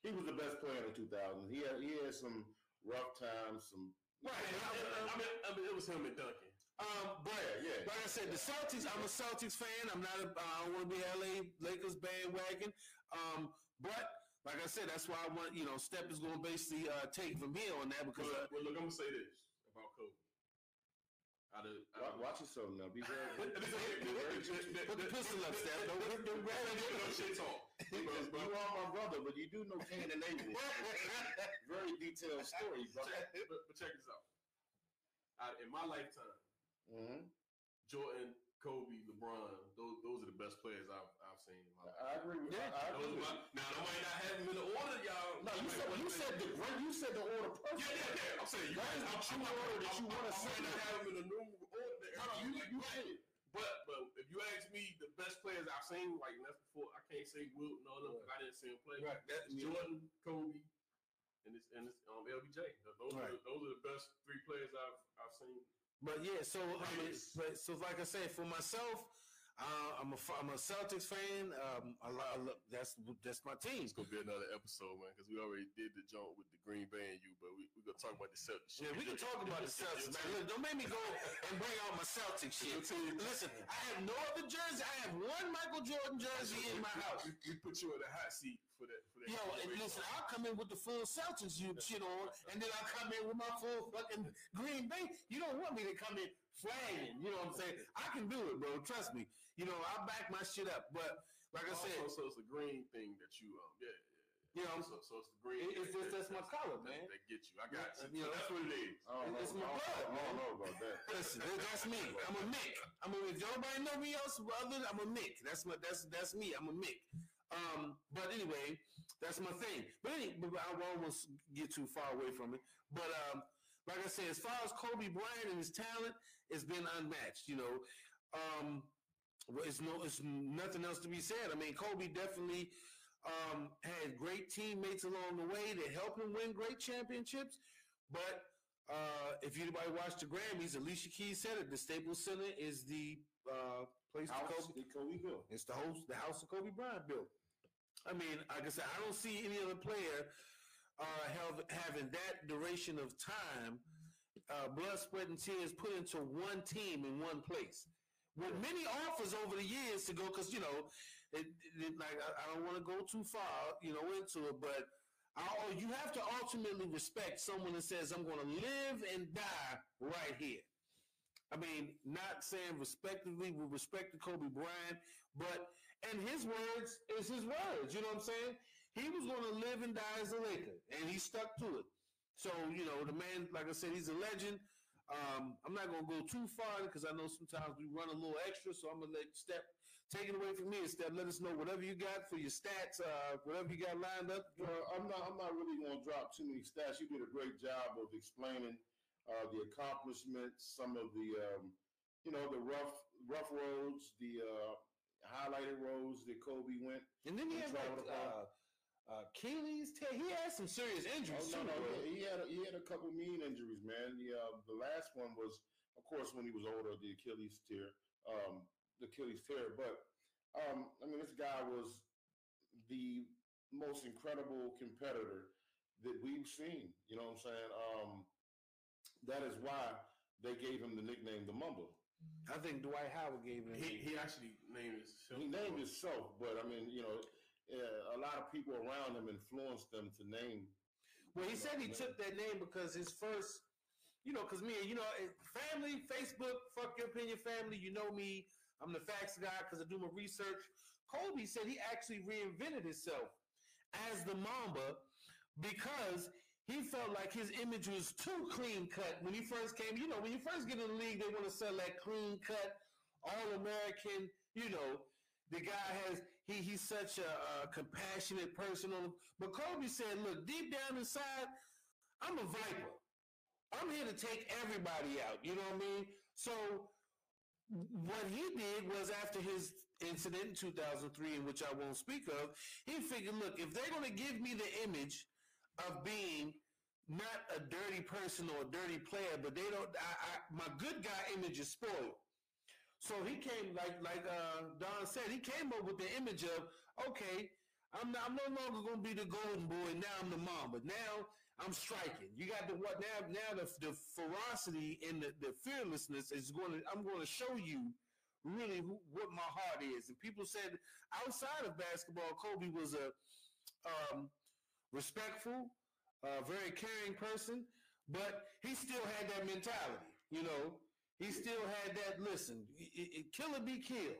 Speaker 2: He was the best player in the 2000s. He had, he had some rough times, some.
Speaker 1: Right.
Speaker 4: I mean, I mean, it was him and Duncan.
Speaker 1: Um, but
Speaker 2: Yeah, yeah.
Speaker 1: like I said, the Celtics. I'm a Celtics fan. I'm not. A, I don't want to be LA Lakers bandwagon. Um, but like I said, that's why I want. You know, Step is going to basically uh, take from here on that because.
Speaker 4: Well,
Speaker 1: Uh,
Speaker 4: well, look, I'm gonna say this about Kobe. Out of,
Speaker 2: Wa-
Speaker 4: out of
Speaker 2: Watch yourself now. Be very.
Speaker 4: Put
Speaker 2: be very-
Speaker 1: Put the pistol up, Steph. Don't rip the
Speaker 4: no shit talk.
Speaker 2: You are my brother, but you do know Cain and Abel. Very detailed story, brother.
Speaker 4: Check, but, but check this out. Out, in my lifetime,
Speaker 2: hmm
Speaker 4: Jordan, Kobe, LeBron, those those are the best players I've I've seen in my life.
Speaker 2: I agree with
Speaker 1: Yeah.
Speaker 2: I, I
Speaker 4: my, now, I might not have them in the order, y'all.
Speaker 2: No, you said you said the great. You said the order perfect.
Speaker 4: Yeah, yeah, yeah. I'm saying you
Speaker 2: That is the
Speaker 4: I'm-
Speaker 2: true
Speaker 4: I'm-
Speaker 2: order that
Speaker 4: I'm-
Speaker 2: you wanna
Speaker 4: I
Speaker 2: say.
Speaker 4: might not have them in the normal order. that
Speaker 2: No, you you said it.
Speaker 4: But but if you ask me, the best players I've seen, like that's before I can't say Wilt, no, no, 'cause I didn't see him play.
Speaker 1: Right, that-
Speaker 4: It's Jordan, Kobe, and it's and it's um, LBJ. Those
Speaker 1: Right.
Speaker 4: are those are the best three players I've I've seen.
Speaker 1: But yeah, so I mean, but so like I said, for myself, uh, I'm a I'm a Celtics fan. Um, I, I lo- that's that's my team.
Speaker 4: It's gonna be another episode, man, because we already did the joint with the Green Bay and you, but we we gonna talk about the Celtics.
Speaker 1: Yeah, we can talk about the Celtics, man. Look, don't make me go and bring out my Celtics shit. Listen, I have no other jersey. I have one Michael Jordan jersey in my house.
Speaker 4: We put you in the hot seat for that. For that
Speaker 1: Yo, and listen, I'll come in with the full Celtics you shit on, and then I'll come in with my full fucking Green Bay. You don't want me to come in flagging. You know what I'm saying? I can do it, bro. Trust me. You know, I'll back my shit up. But like I said,
Speaker 4: so it's the green thing that you um yeah.
Speaker 1: you know,
Speaker 4: So, so it's the green.
Speaker 1: It- it's
Speaker 4: that-
Speaker 1: just- that's my color, man.
Speaker 4: That get you. I got you.
Speaker 1: You know,
Speaker 4: that's what it is.
Speaker 2: I know.
Speaker 1: It's my
Speaker 2: I
Speaker 1: blood,
Speaker 2: I don't know about that.
Speaker 1: listen, that's me. I'm a Mick. I'm a. If nobody know me else other, I'm a Mick. That's my that's that's me. I'm a Mick. Um, but anyway, that's my thing. But I won't almost get too far away from it. But um, like I said, as far as Kobe Bryant and his talent, it's been unmatched. You know, um, it's no, it's nothing else to be said. I mean, Kobe definitely um, had great teammates along the way that helped him win great championships. But uh, if anybody watched the Grammys, Alicia Keys said it. The Staples Center is the uh, place to Kobe.
Speaker 2: Kobe built.
Speaker 1: It's the host, the house of Kobe Bryant built. I mean, like I said, I don't see any other player uh, have, having that duration of time, uh, blood, sweat, and tears put into one team in one place. With many offers over the years to go, because you know, it, it, like I, I don't want to go too far, you know, into it, but I, oh, you have to ultimately respect someone that says, "I'm going to live and die right here." I mean, not saying respectively with respect to Kobe Bryant, but and his words is his words. You know what I'm saying? He was going to live and die as a Laker, and he stuck to it. So you know, the man, like I said, he's a legend. Um, I'm not going to go too far because I know sometimes we run a little extra. So I'm going to let Step take it away from me. Step, let us know whatever you got for your stats, uh, whatever you got lined up.
Speaker 2: Well, I'm not. I'm not really going to drop too many stats. You did a great job of explaining uh, the accomplishments, some of the, um, you know, the rough, rough roads, the uh, highlighted roads that Kobe went.
Speaker 1: And then he had like uh, uh, Achilles. tear. He had some serious
Speaker 2: Oh
Speaker 1: injuries
Speaker 2: no,
Speaker 1: too.
Speaker 2: no, he, he had a, he had a couple mean injuries, man. The uh, the last one was, of course, when he was older, the Achilles tear, um, the Achilles tear. But um, I mean, this guy was the most incredible competitor that we've seen. You know what I'm saying? Um, that is why they gave him the nickname the Mamba.
Speaker 1: I think Dwight Howard gave him.
Speaker 4: He, he actually named himself.
Speaker 2: He named himself, but I mean, you know, uh, a lot of people around him influenced them to name.
Speaker 1: Well, he said he took that name because his first, you know, because me, you know, eh, family, Facebook, fuck your opinion, family. You know me. I'm the facts guy because I do my research. Kobe said he actually reinvented himself as the Mamba because he felt like his image was too clean cut when he first came. You know, when you first get in the league, they want to sell that clean cut, all American. You know, the guy has he he's such a, a compassionate person. On but Kobe said, look, deep down inside, I'm a viper. I'm here to take everybody out. You know what I mean? So what he did was after his incident in 2003, in which I won't speak of, he figured, look, if they're going to give me the image of being not a dirty person or a dirty player, but they don't, I, I, my good guy image is spoiled. So he came, like like uh, Don said, he came up with the image of, okay, I'm not, I'm no longer to be the golden boy. Now I'm the mom, but now I'm striking. You got the what now? Now the, the ferocity and the, the fearlessness is going to. I'm going to show you really who, what my heart is. And people said outside of basketball, Kobe was a um, respectful, uh, very caring person, but he still had that mentality. You know, he still had that. Listen, it, it, kill or be killed.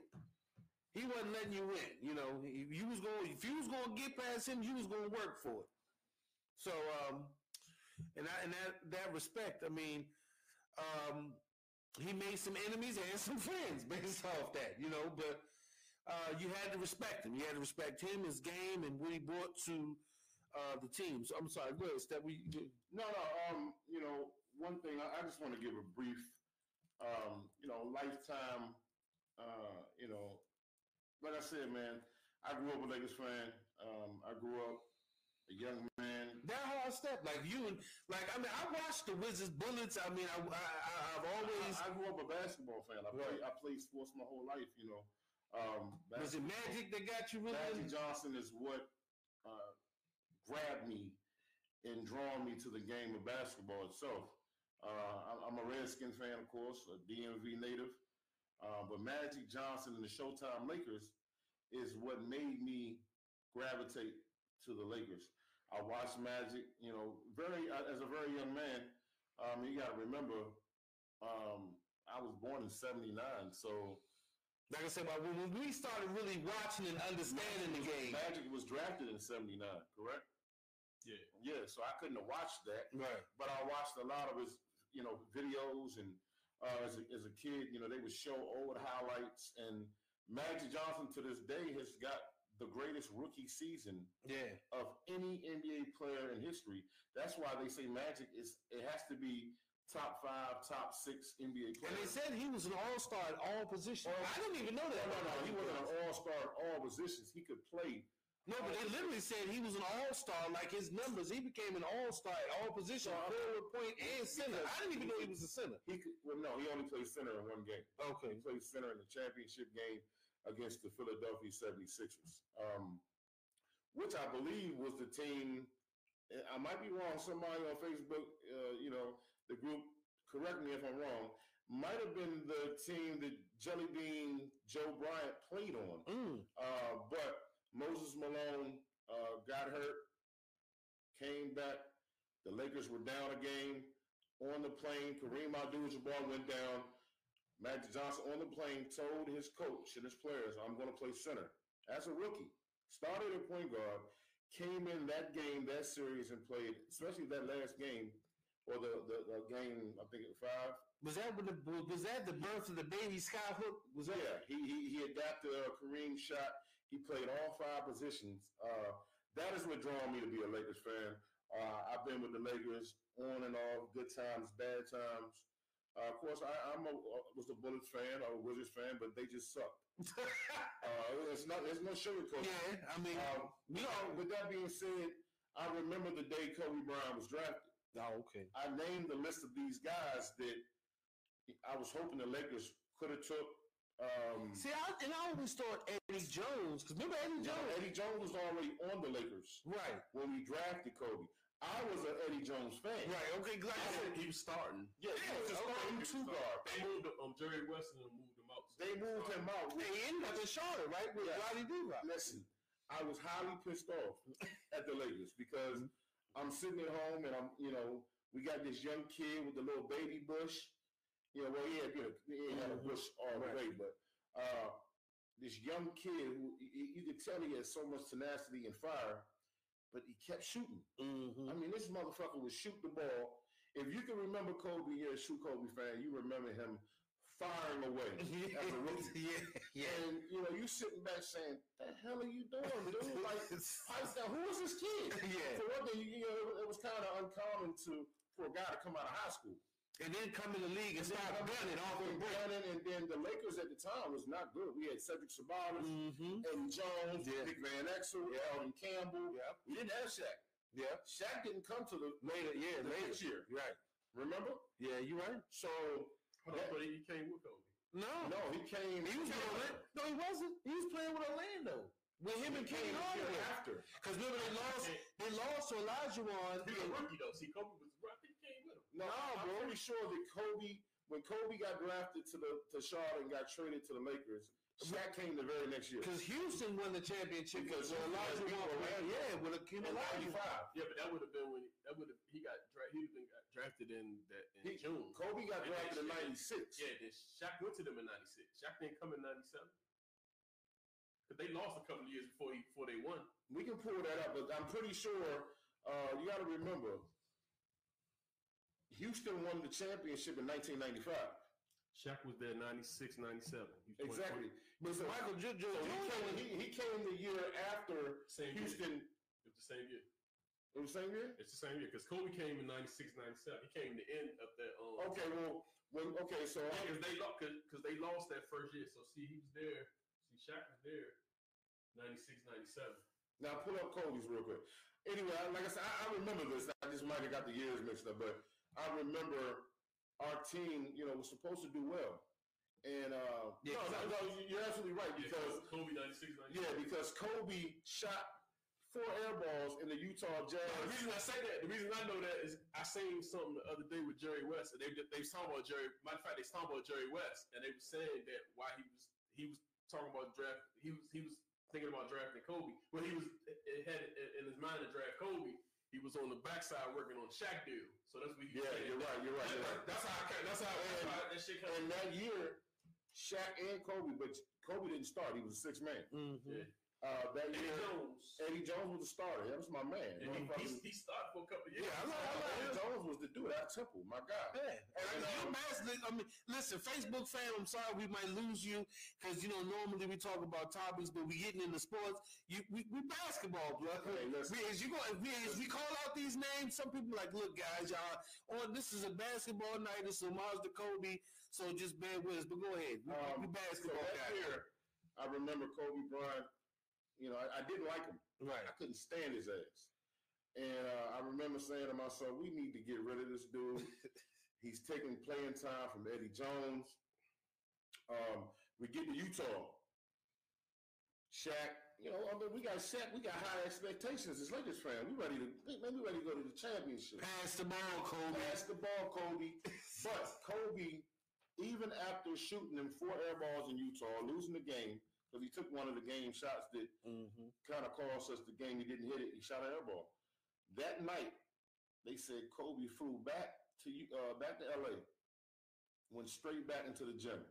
Speaker 1: He wasn't letting you win. You know, you was going, if you was going to get past him, you was going to work for it. So, um, and I, and that that respect, I mean, um, he made some enemies and some friends based off that, you know. But uh, you had to respect him. You had to respect him, his game, and what he brought to uh, the team. So I'm sorry, ahead, Step. We,
Speaker 2: No, no. Um, you know, one thing I, I just want to give a brief, um, you know, lifetime. Uh, you know, like I said, man, I grew up a Lakers fan. Um, I grew up a young man.
Speaker 1: that hard step, like you and like I mean, I watched the Wizards Bullets. I mean, I, I I've always
Speaker 2: I, I grew up a basketball fan. I played I played sports my whole life. You know, um,
Speaker 1: was it Magic that got you really?
Speaker 2: Magic Johnson is what uh, grabbed me and drawn me to the game of basketball itself. Uh, I'm- I'm a Redskins fan, of course, a DMV native. Uh, but Magic Johnson and the Showtime Lakers is what made me gravitate to the Lakers. I watched Magic, you know, very uh, as a very young man. Um, you got to remember, um, I was born in '79, so
Speaker 1: like I said, when when we started really watching and understanding the game,
Speaker 2: Magic was drafted in '79, correct?
Speaker 4: Yeah.
Speaker 2: Yeah, so I couldn't have watched that,
Speaker 1: right?
Speaker 2: but I watched a lot of his, you know, videos and uh, as a, as a kid, you know, they would show old highlights and Magic Johnson to this day has got the greatest rookie season
Speaker 1: Yeah,
Speaker 2: of any NBA player in history. That's why they say Magic is it has to be top five, top six NBA
Speaker 1: and they said he was an all star at all positions. I didn't even know that.
Speaker 2: no, no, no, he wasn't an all star at all positions. He could play
Speaker 1: No, but they literally said he was an all star. Like his numbers, he became an all star at all positions, forward, point, and center. I didn't even know he was a center.
Speaker 2: He could, well, no, he only played center in one game.
Speaker 1: Okay.
Speaker 2: He played center in the championship game against the Philadelphia 76ers, um, which I believe was the team. I might be wrong. Somebody on Facebook, uh, you know, the group, correct me if I'm wrong, might have been the team that Jelly Bean Joe Bryant played on.
Speaker 1: Mm.
Speaker 2: Uh, but Moses Malone uh, got hurt, came back. The Lakers were down a game on the plane. Kareem Abdul-Jabbar went down. Magic Johnson on the plane told his coach and his players, "I'm going to play center." As a rookie, started at point guard, came in that game, that series, and played, especially that last game or the the, the game. I think five.
Speaker 1: Was that when the was that the birth of the baby skyhook? Was that?
Speaker 2: Yeah, he he, he adapted a Kareem shot. He played all five positions. Uh, that is what drawn me to be a Lakers fan. Uh, I've been with the Lakers on and off, good times, bad times. Uh, of course, I, I'm a, was a Bullets fan or a Wizards fan, but they just suck. uh, it's not. There's no sugarcoat.
Speaker 1: Yeah, I mean,
Speaker 2: Um, you know, with that being said, I remember the day Kobe Bryant was drafted.
Speaker 1: oh, okay.
Speaker 2: I named the list of these guys that I was hoping the Lakers could have took. Um,
Speaker 1: See, I, and I always thought Eddie Jones, because remember Eddie
Speaker 2: you know,
Speaker 1: Jones?
Speaker 2: Eddie Jones was already on the Lakers
Speaker 1: Right.
Speaker 2: when we drafted Kobe. I was an Eddie Jones fan.
Speaker 1: Right. Okay. Glad.
Speaker 4: I said he was starting.
Speaker 2: Yeah, he was a
Speaker 1: okay.
Speaker 2: starting two guard.
Speaker 4: They moved um Jerry West and moved him out.
Speaker 2: They moved him out.
Speaker 1: Hey, he ended up in Charlotte, right? With
Speaker 2: Yeah.
Speaker 1: Roddy D-Rock.
Speaker 2: Listen, I was highly pissed off at the Lakers because I'm sitting at home and I'm, you know, we got this young kid with the little baby bush. Know, well, he had, you know, he ain't had a bush all the way, but uh, this young kid who you, you could tell he had so much tenacity and fire, but he kept shooting.
Speaker 1: Mm-hmm.
Speaker 2: I mean, this motherfucker would shoot the ball. If you can remember Kobe, you're a true Kobe fan. You remember him firing away as a rookie.
Speaker 1: yeah. Yeah.
Speaker 2: And you know, you sitting back saying, What "The hell are you doing, dude?" Like, down. Who this kid?
Speaker 1: Yeah.
Speaker 2: For one thing, you know, it was kind of uncommon to for a guy to come out of high school.
Speaker 1: And then come in the league and start gunning off the
Speaker 2: and
Speaker 1: break.
Speaker 2: gunning, and then the Lakers at the time was not good. We had Cedric Ceballos,
Speaker 1: Mm-hmm.
Speaker 2: Eddie Jones,
Speaker 1: Yeah.
Speaker 2: Nick Van Exel, Elden Campbell.
Speaker 1: Yeah.
Speaker 2: We didn't have Shaq.
Speaker 1: Yeah.
Speaker 2: Shaq didn't come to the
Speaker 1: Later. Yeah.
Speaker 2: the
Speaker 1: Later.
Speaker 2: next year.
Speaker 1: Right.
Speaker 2: Remember?
Speaker 1: Yeah. You right.
Speaker 2: So
Speaker 4: Hold on, but he came with Kobe.
Speaker 1: No.
Speaker 2: no, he came.
Speaker 1: He was with Orlando. No, he wasn't. He was playing with Orlando. With him and
Speaker 2: came Penny
Speaker 1: Hardaway.
Speaker 2: after.
Speaker 1: Because remember they lost. They lost to Olajuwon.
Speaker 4: He was a rookie though. See, Kobe was right. He came with him.
Speaker 2: No, I'm
Speaker 1: bro.
Speaker 2: pretty sure that Kobe, when Kobe got drafted to the to Charlotte and got traded to the Lakers, Shaq came the very next year.
Speaker 1: Because Houston won the championship
Speaker 2: Because
Speaker 1: with
Speaker 2: Houston had beat
Speaker 1: Yeah, with Hakeem
Speaker 2: In 95.
Speaker 4: Yeah, but that would have been when he, that would have he got dra- he would have been got drafted in that in
Speaker 2: He-
Speaker 4: June.
Speaker 2: Kobe got
Speaker 4: And
Speaker 2: drafted in '96.
Speaker 4: Yeah, then Shaq went to them in '96. Shaq didn't come in '97 because they lost a couple of years before he before they won.
Speaker 2: We can pull that up, but I'm pretty sure uh, you got to remember Houston won the championship in 1995.
Speaker 4: Shaq was there '96, '97. He
Speaker 2: Exactly. But so,
Speaker 1: Michael J- J-
Speaker 2: so he,
Speaker 1: Jordan.
Speaker 2: came, he, he came the year after
Speaker 4: Same year.
Speaker 2: Houston.
Speaker 4: It was the same year.
Speaker 2: It was the same year.
Speaker 4: It's the same year because Kobe came in '96, '97. He came the end of that. Um,
Speaker 2: Okay, well, when, okay, so
Speaker 4: because they lost because they lost that first year. So see, he was there. See, Shaq was there, 96, 97.
Speaker 2: Now pull up Kobe's real quick. Anyway, like I said, I, I remember this. I just might have got the years mixed up, but I remember our team, you know, was supposed to do well. And uh,
Speaker 1: Yeah,
Speaker 2: no, no, no, you're absolutely right
Speaker 4: Yeah,
Speaker 2: because
Speaker 4: Kobe 96, 97.
Speaker 2: yeah, because Kobe shot four air balls in the Utah Jazz.
Speaker 4: The reason I say that, the reason I know that is I seen something the other day with Jerry West, and they they was talking about Jerry. Matter of fact, they was talking about Jerry West, and they were saying that why he was he was talking about draft. He was he was thinking about drafting Kobe. Well, he was it had it in his mind to draft Kobe. He was on the backside working on the Shaq deal. So that's what he. was
Speaker 2: Yeah,
Speaker 4: saying.
Speaker 2: you're right, you're right, you're right.
Speaker 4: That's how I that's how, that's how that shit came.
Speaker 2: And that year, Shaq and Kobe, but Kobe didn't start. He was a six man.
Speaker 1: Mm-hmm.
Speaker 4: Yeah.
Speaker 2: Uh, that
Speaker 4: Eddie
Speaker 2: year,
Speaker 4: Jones.
Speaker 2: Eddie Jones was the starter. That was my man.
Speaker 4: And he, he,
Speaker 2: Motherfucker-
Speaker 4: he started for a couple of years.
Speaker 2: yeah, I like, I like Eddie Jones was the dude at Temple. My God.
Speaker 1: Yeah. And you bas- I mean, listen, Facebook fam, I'm sorry we might lose you because you know normally we talk about topics, but we getting into sports. You, we, we basketball, bro.
Speaker 2: Hey, listen.
Speaker 1: We, as you go, if we, as we call out these names, some people like, look, guys, y'all, on this is a basketball night. It's homage to Kobe, so just bear with us. But go ahead, we,
Speaker 2: Um,
Speaker 1: we
Speaker 2: So
Speaker 1: basketball
Speaker 2: that
Speaker 1: guys.
Speaker 2: year, I remember Kobe Bryant. You know, I, I didn't like him.
Speaker 1: Right.
Speaker 2: I couldn't stand his ass. And uh, I remember saying to myself, we need to get rid of this dude. He's taking playing time from Eddie Jones. Um, we get to Utah. Shaq, you know, I mean, we got Shaq, we got high expectations as Lakers fans. We ready to, man, we ready to go to the championship.
Speaker 1: Pass the ball, Kobe.
Speaker 2: Pass the ball, Kobe. But Kobe, even after shooting them four air balls in Utah, losing the game, because he took one of the game shots that
Speaker 1: Mm-hmm.
Speaker 2: kind of cost us the game. He didn't hit it. He shot an air ball. That night, they said Kobe flew back to uh, back to LA, went straight back into the gym.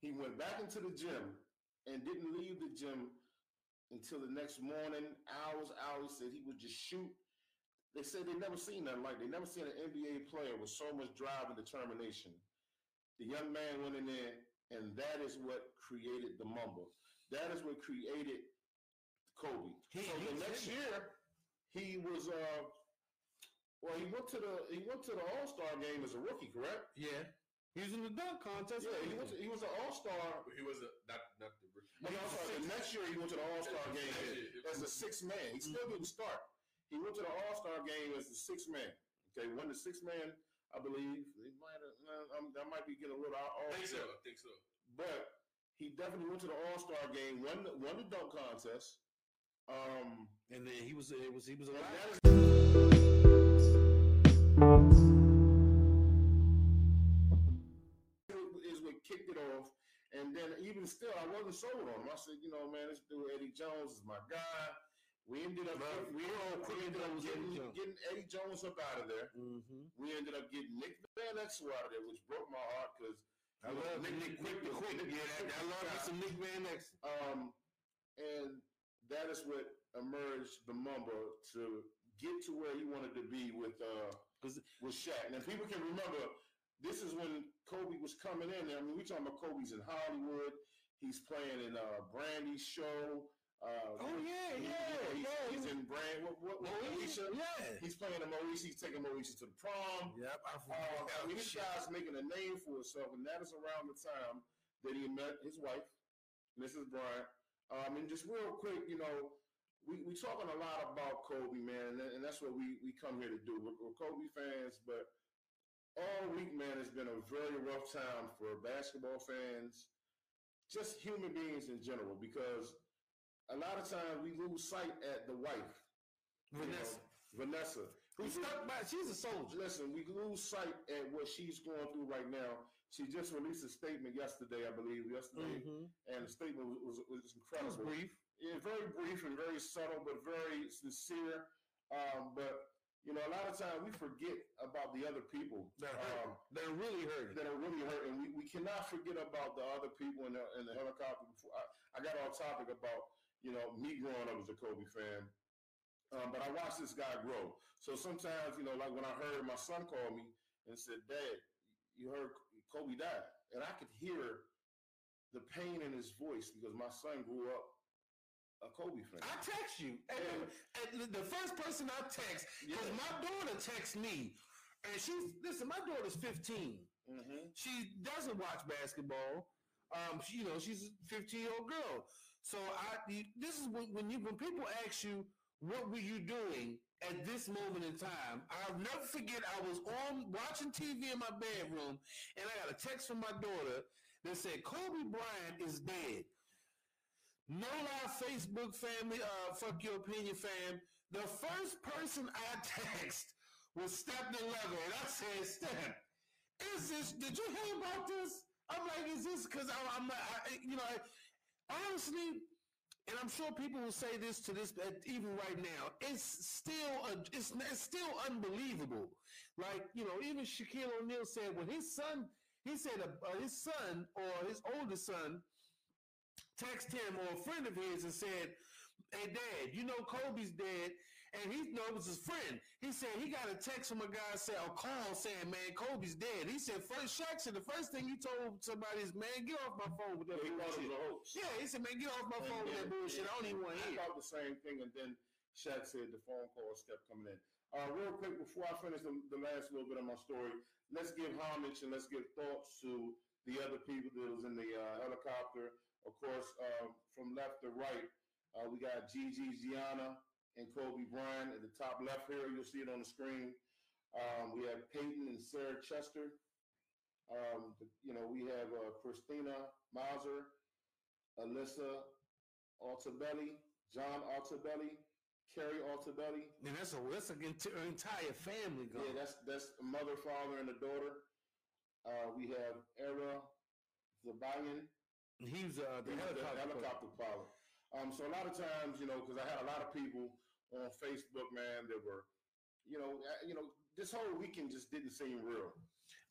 Speaker 2: He went back into the gym and didn't leave the gym until the next morning, hours, hours. Said he would just shoot. They said they never seen nothing like. They never seen an NBA player with so much drive and determination. The young man went in there, and that is what created the mumble. That is what created Kobe.
Speaker 1: He-
Speaker 2: so the next
Speaker 1: in
Speaker 2: year, he was uh, well, he went to the he went to the All Star game as a rookie, correct?
Speaker 1: Yeah. He was in the dunk contest.
Speaker 2: Yeah, he was he was an All Star.
Speaker 4: He was a, not not the rookie.
Speaker 2: No, I'm sorry. The next year he went to the All Star game as a six man. He still didn't start. He went to the All Star game as the six man. Okay, won the six man, I believe. He might have. Uh, um, that might be getting a little out
Speaker 4: I
Speaker 2: off.
Speaker 4: think so. I think so.
Speaker 2: but he definitely went to the All Star game, won the, won the dunk contest. Um,
Speaker 1: And then he was it was he was
Speaker 2: and
Speaker 1: alive.
Speaker 2: that is is what kicked it off. And then even still, I wasn't sold on him. I said, you know, man, this dude Eddie Jones is my guy. We ended up
Speaker 1: Love-
Speaker 2: we, all
Speaker 1: we
Speaker 2: ended up getting,
Speaker 1: Eddie Jones.
Speaker 2: getting Eddie Jones up out of there.
Speaker 1: Mm-hmm.
Speaker 2: We ended up getting Nick Van Exel out of there, which broke my heart because
Speaker 1: I love Nick, Nick Quick, the Quick. Yeah, I love
Speaker 2: Quick.
Speaker 1: some Nick Van Exel.
Speaker 2: Um, and that is what emerged the Mamba to get to where he wanted to be with uh with Shaq. Now people can remember this is when Kobe was coming in. I mean, we talking about Kobe's in Hollywood. He's playing in uh Brandy's show. Uh,
Speaker 1: Oh yeah, yeah,
Speaker 2: he's,
Speaker 1: yeah.
Speaker 2: he's in Brand. What, what, what
Speaker 1: Moesha, yeah.
Speaker 2: He's playing in Moesha. He's taking Moesha to the prom.
Speaker 1: Yep, I
Speaker 2: Uh, I
Speaker 1: forgot.
Speaker 2: mean, this guy's making a name for himself, and that is around the time that he met his wife, Mrs. Bryant. Um, and just real quick, you know, we we talking a lot about Kobe, man, and, and that's what we we come here to do. We're, we're Kobe fans, but all week, man, has been a very rough time for basketball fans, just human beings in general, because a lot of times we lose sight at the wife, you know,
Speaker 1: Vanessa.
Speaker 2: Vanessa,
Speaker 1: Who stuck by? She's a soldier.
Speaker 2: Listen, we lose sight at what she's going through right now. She just released a statement yesterday, I believe, yesterday,
Speaker 1: Mm-hmm.
Speaker 2: and the statement was, was, was
Speaker 1: That was
Speaker 2: incredible.
Speaker 1: brief.
Speaker 2: Yeah, very brief and very subtle, but very sincere. Um, but you know, a lot of times we forget about the other people
Speaker 1: That hurt.
Speaker 2: um,
Speaker 1: That are really hurt.
Speaker 2: that are really hurting. We, we cannot forget about the other people in the in the helicopter. Before I, I got on topic about you know me growing up as a Kobe fan, um, but I watched this guy grow. So sometimes you know, like when I heard my son call me and said, "Dad, you heard Kobe died," and I could hear the pain in his voice because my son grew up a Kobe fan.
Speaker 1: I text you. And, and the- the first person I text, because
Speaker 2: Yeah.
Speaker 1: my daughter texts me, and she's, listen, my daughter's 15.
Speaker 2: mm-hmm.
Speaker 1: She doesn't watch basketball. Um, she, you know, she's a 15 year old girl. So I, this is when, when you, when people ask you, what were you doing at this moment in time? I'll never forget. I was on watching TV in my bedroom, and I got a text from my daughter that said, "Kobe Bryant is dead." No lie, Facebook family, uh, fuck your opinion, fam. The first person I text was Step the Leather, and I said, Step, is this? Did you hear about this? I'm like, is this because I'm, I'm I, you know, I, honestly, and I'm sure people will say this to this, uh, even right now, it's still, a, it's, it's still unbelievable. Like, you know, even Shaquille O'Neal said when his son, he said uh, uh, his son or his oldest son text him or a friend of his and said, Hey dad, you know Kobe's dead. And he no, was his friend. He said he got a text from a guy said a call saying, Man, Kobe's dead. He said first Shaq said the first thing he told somebody is, Man, get off my phone with that
Speaker 2: it
Speaker 1: bullshit. Yeah, he said, Man, get off my
Speaker 2: And
Speaker 1: phone with that bullshit. I don't even want to
Speaker 2: I
Speaker 1: hear.
Speaker 2: thought the same thing, and then Shaq said the phone calls kept coming in. Uh, real quick, before I finish the, the last little bit of my story, let's give homage and let's give thoughts to the other people that was in the uh, helicopter. Of course, uh, from left to right, uh, we got Gigi Gianna and Kobe Bryant at the top left here. You'll see it on the screen. Um, we have Payton and Sarah Chester. Um, the- you know, we have uh, Christina Mauser, Alyssa Altobelli, John Altobelli, Keri Altobelli.
Speaker 1: And that's a that's an entire family gone.
Speaker 2: Yeah, that's that's a mother, father, and a daughter. Uh, we have Ara
Speaker 1: Zobayan, He's uh, the
Speaker 2: the
Speaker 1: helicopter.
Speaker 2: helicopter pilot. Um, so a lot of times, you know, because I had a lot of people on Facebook, man, that were, you know, uh, you know, this whole weekend just didn't seem real.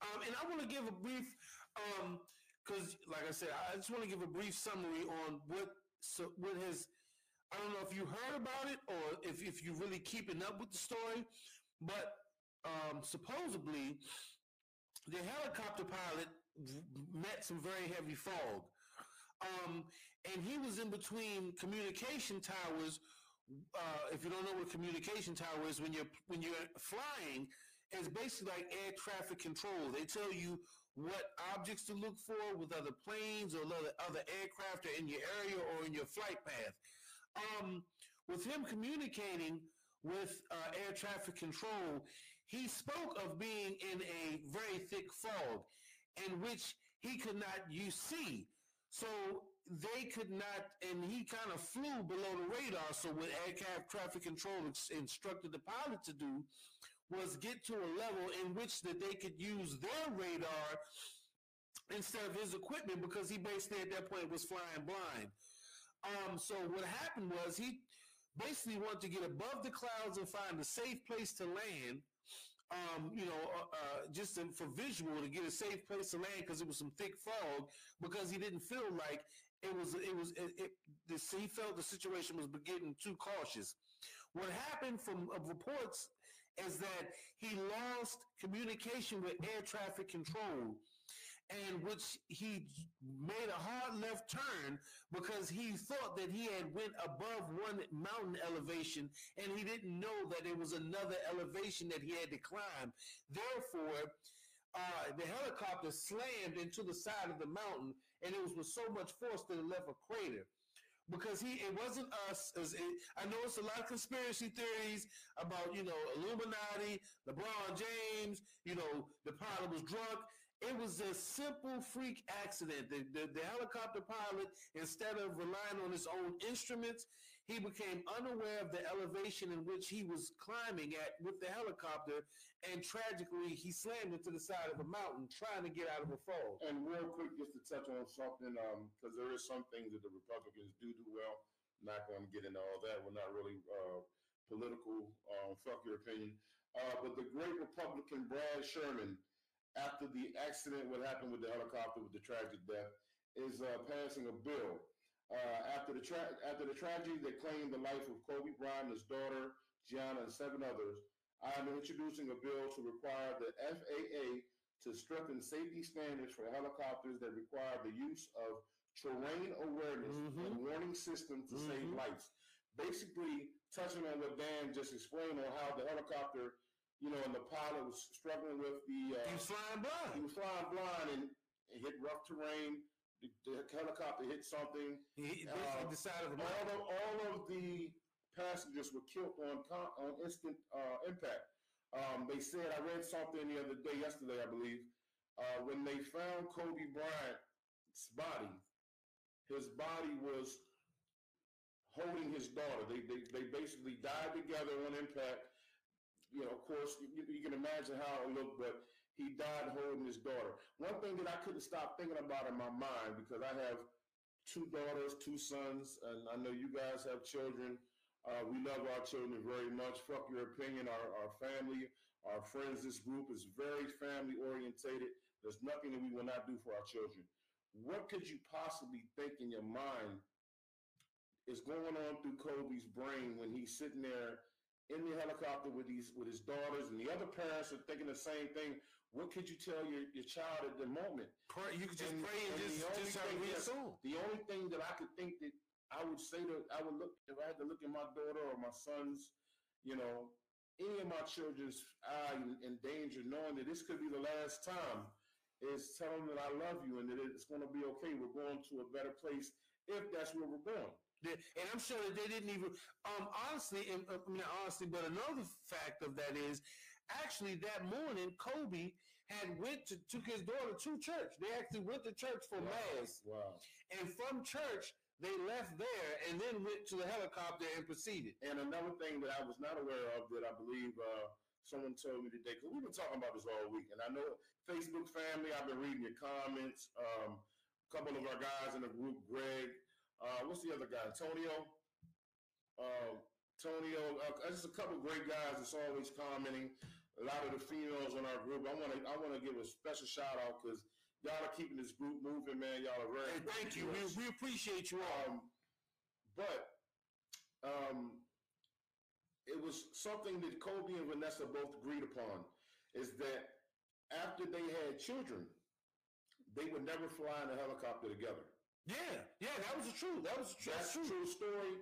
Speaker 1: Um, and I want to give a brief, um, because like I said, I just want to give a brief summary on what so what has. I don't know if you heard about it or if if you're really keeping up with the story, but um, supposedly the helicopter pilot met some very heavy fog. Um, and he was in between communication towers. Uh, if you don't know what a communication tower is, when you're when you're flying, it's basically like air traffic control. They tell you what objects to look for with other planes or other other aircraft are in your area or in your flight path. Um, with him communicating with uh, air traffic control, he spoke of being in a very thick fog, in which he could not you see. So they could not, and he kind of flew below the radar. So what air ca- traffic control ex- instructed the pilot to do was get to a level in which that they could use their radar instead of his equipment because he basically at that point was flying blind. Um, so what happened was he basically wanted to get above the clouds and find a safe place to land. Um, you know, uh, uh, just to, for visual to get a safe place to land because it was some thick fog because he didn't feel like it was it was it, it he felt the situation was getting too cautious. What happened from reports is that he lost communication with air traffic control and which he made a hard left turn because he thought that he had went above one mountain elevation and he didn't know that there was another elevation that he had to climb therefore uh, the helicopter slammed into the side of the mountain and it was with so much force that it left a crater because he it wasn't us as it, I know it's a lot of conspiracy theories about you know Illuminati, LeBron James, you know the pilot was drunk. It was a simple freak accident. The, the, the helicopter pilot, instead of relying on his own instruments, he became unaware of the elevation in which he was climbing at with the helicopter, and tragically, he slammed into the side of a mountain trying to get out of a fall.
Speaker 2: And real quick, just to touch on something, because there is some things that the Republicans do do well. Not going to get into all that. We're not really uh, political. Um, fuck your opinion. Uh, but the great Republican Brad Sherman, after the accident, what happened with the helicopter with the tragic death, is uh, passing a bill. Uh, after the tra- after the tragedy that claimed the life of Kobe Bryant, his daughter Gianna, and seven others, I am introducing a bill to require the FAA to strengthen safety standards for helicopters that require the use of terrain awareness
Speaker 1: Mhm.
Speaker 2: and warning systems to save
Speaker 1: Mhm.
Speaker 2: lives. Basically, touching on what Dan just explained on how the helicopter, you know, and the pilot was struggling with the. Uh,
Speaker 1: He was flying blind.
Speaker 2: he was flying blind and it hit rough terrain. The, the helicopter hit something.
Speaker 1: He,
Speaker 2: Uh,
Speaker 1: basically decided to
Speaker 2: All of all of the passengers were killed on on instant uh, impact. Um, they said I read something the other day, yesterday I believe, uh, when they found Kobe Bryant's body. His body was holding his daughter. They they, they basically died together on impact. You know, of course, you, you can imagine how it looked, but he died holding his daughter. One thing that I couldn't stop thinking about in my mind because I have two daughters, two sons, and I know you guys have children. Uh, we love our children very much. Fuck your opinion. Our, our family, our friends, this group is very family orientated. There's nothing that we will not do for our children. What could you possibly think in your mind is going on through Kobe's brain when he's sitting there in the helicopter with these with his daughters and the other parents are thinking the same thing? What could you tell your, your child at the moment?
Speaker 1: Pray, you could just
Speaker 2: And-
Speaker 1: pray and,
Speaker 2: and
Speaker 1: just,
Speaker 2: the only
Speaker 1: just have
Speaker 2: thing
Speaker 1: read a
Speaker 2: is- The only thing that I could think that I would say that I would look if I had to look at my daughter or my sons, you know, any of my children's eye in, in danger, knowing that this could be the last time, is tell them that I love you and that it's going to be okay. We're going to a better place if that's where we're going.
Speaker 1: And I'm sure that they didn't even, um, honestly, and, uh, I mean, honestly, but another fact of that is, actually, that morning, Kobe had went to took his daughter to church. They actually went to church for mass,
Speaker 2: Wow.
Speaker 1: and from church they left there and then went to the helicopter and proceeded.
Speaker 2: And another thing that I was not aware of that I believe uh, someone told me today, because we've been talking about this all week, and I know Facebook family, I've been reading your comments. Um, a couple of our guys in the group, Greg, uh, what's the other guy? Antonio? Uh, Tonio, uh, just a couple great guys that's always commenting. A lot of the females in our group. I want to I want to give a special shout out because y'all are keeping this group moving, man. Y'all are very.
Speaker 1: And thank you. We, we appreciate you all.
Speaker 2: Um, but um, it was something that Kobe and Vanessa both agreed upon is that after they had children, they would never fly in a helicopter together.
Speaker 1: Yeah, yeah, that was the truth. That was the
Speaker 2: That's true story.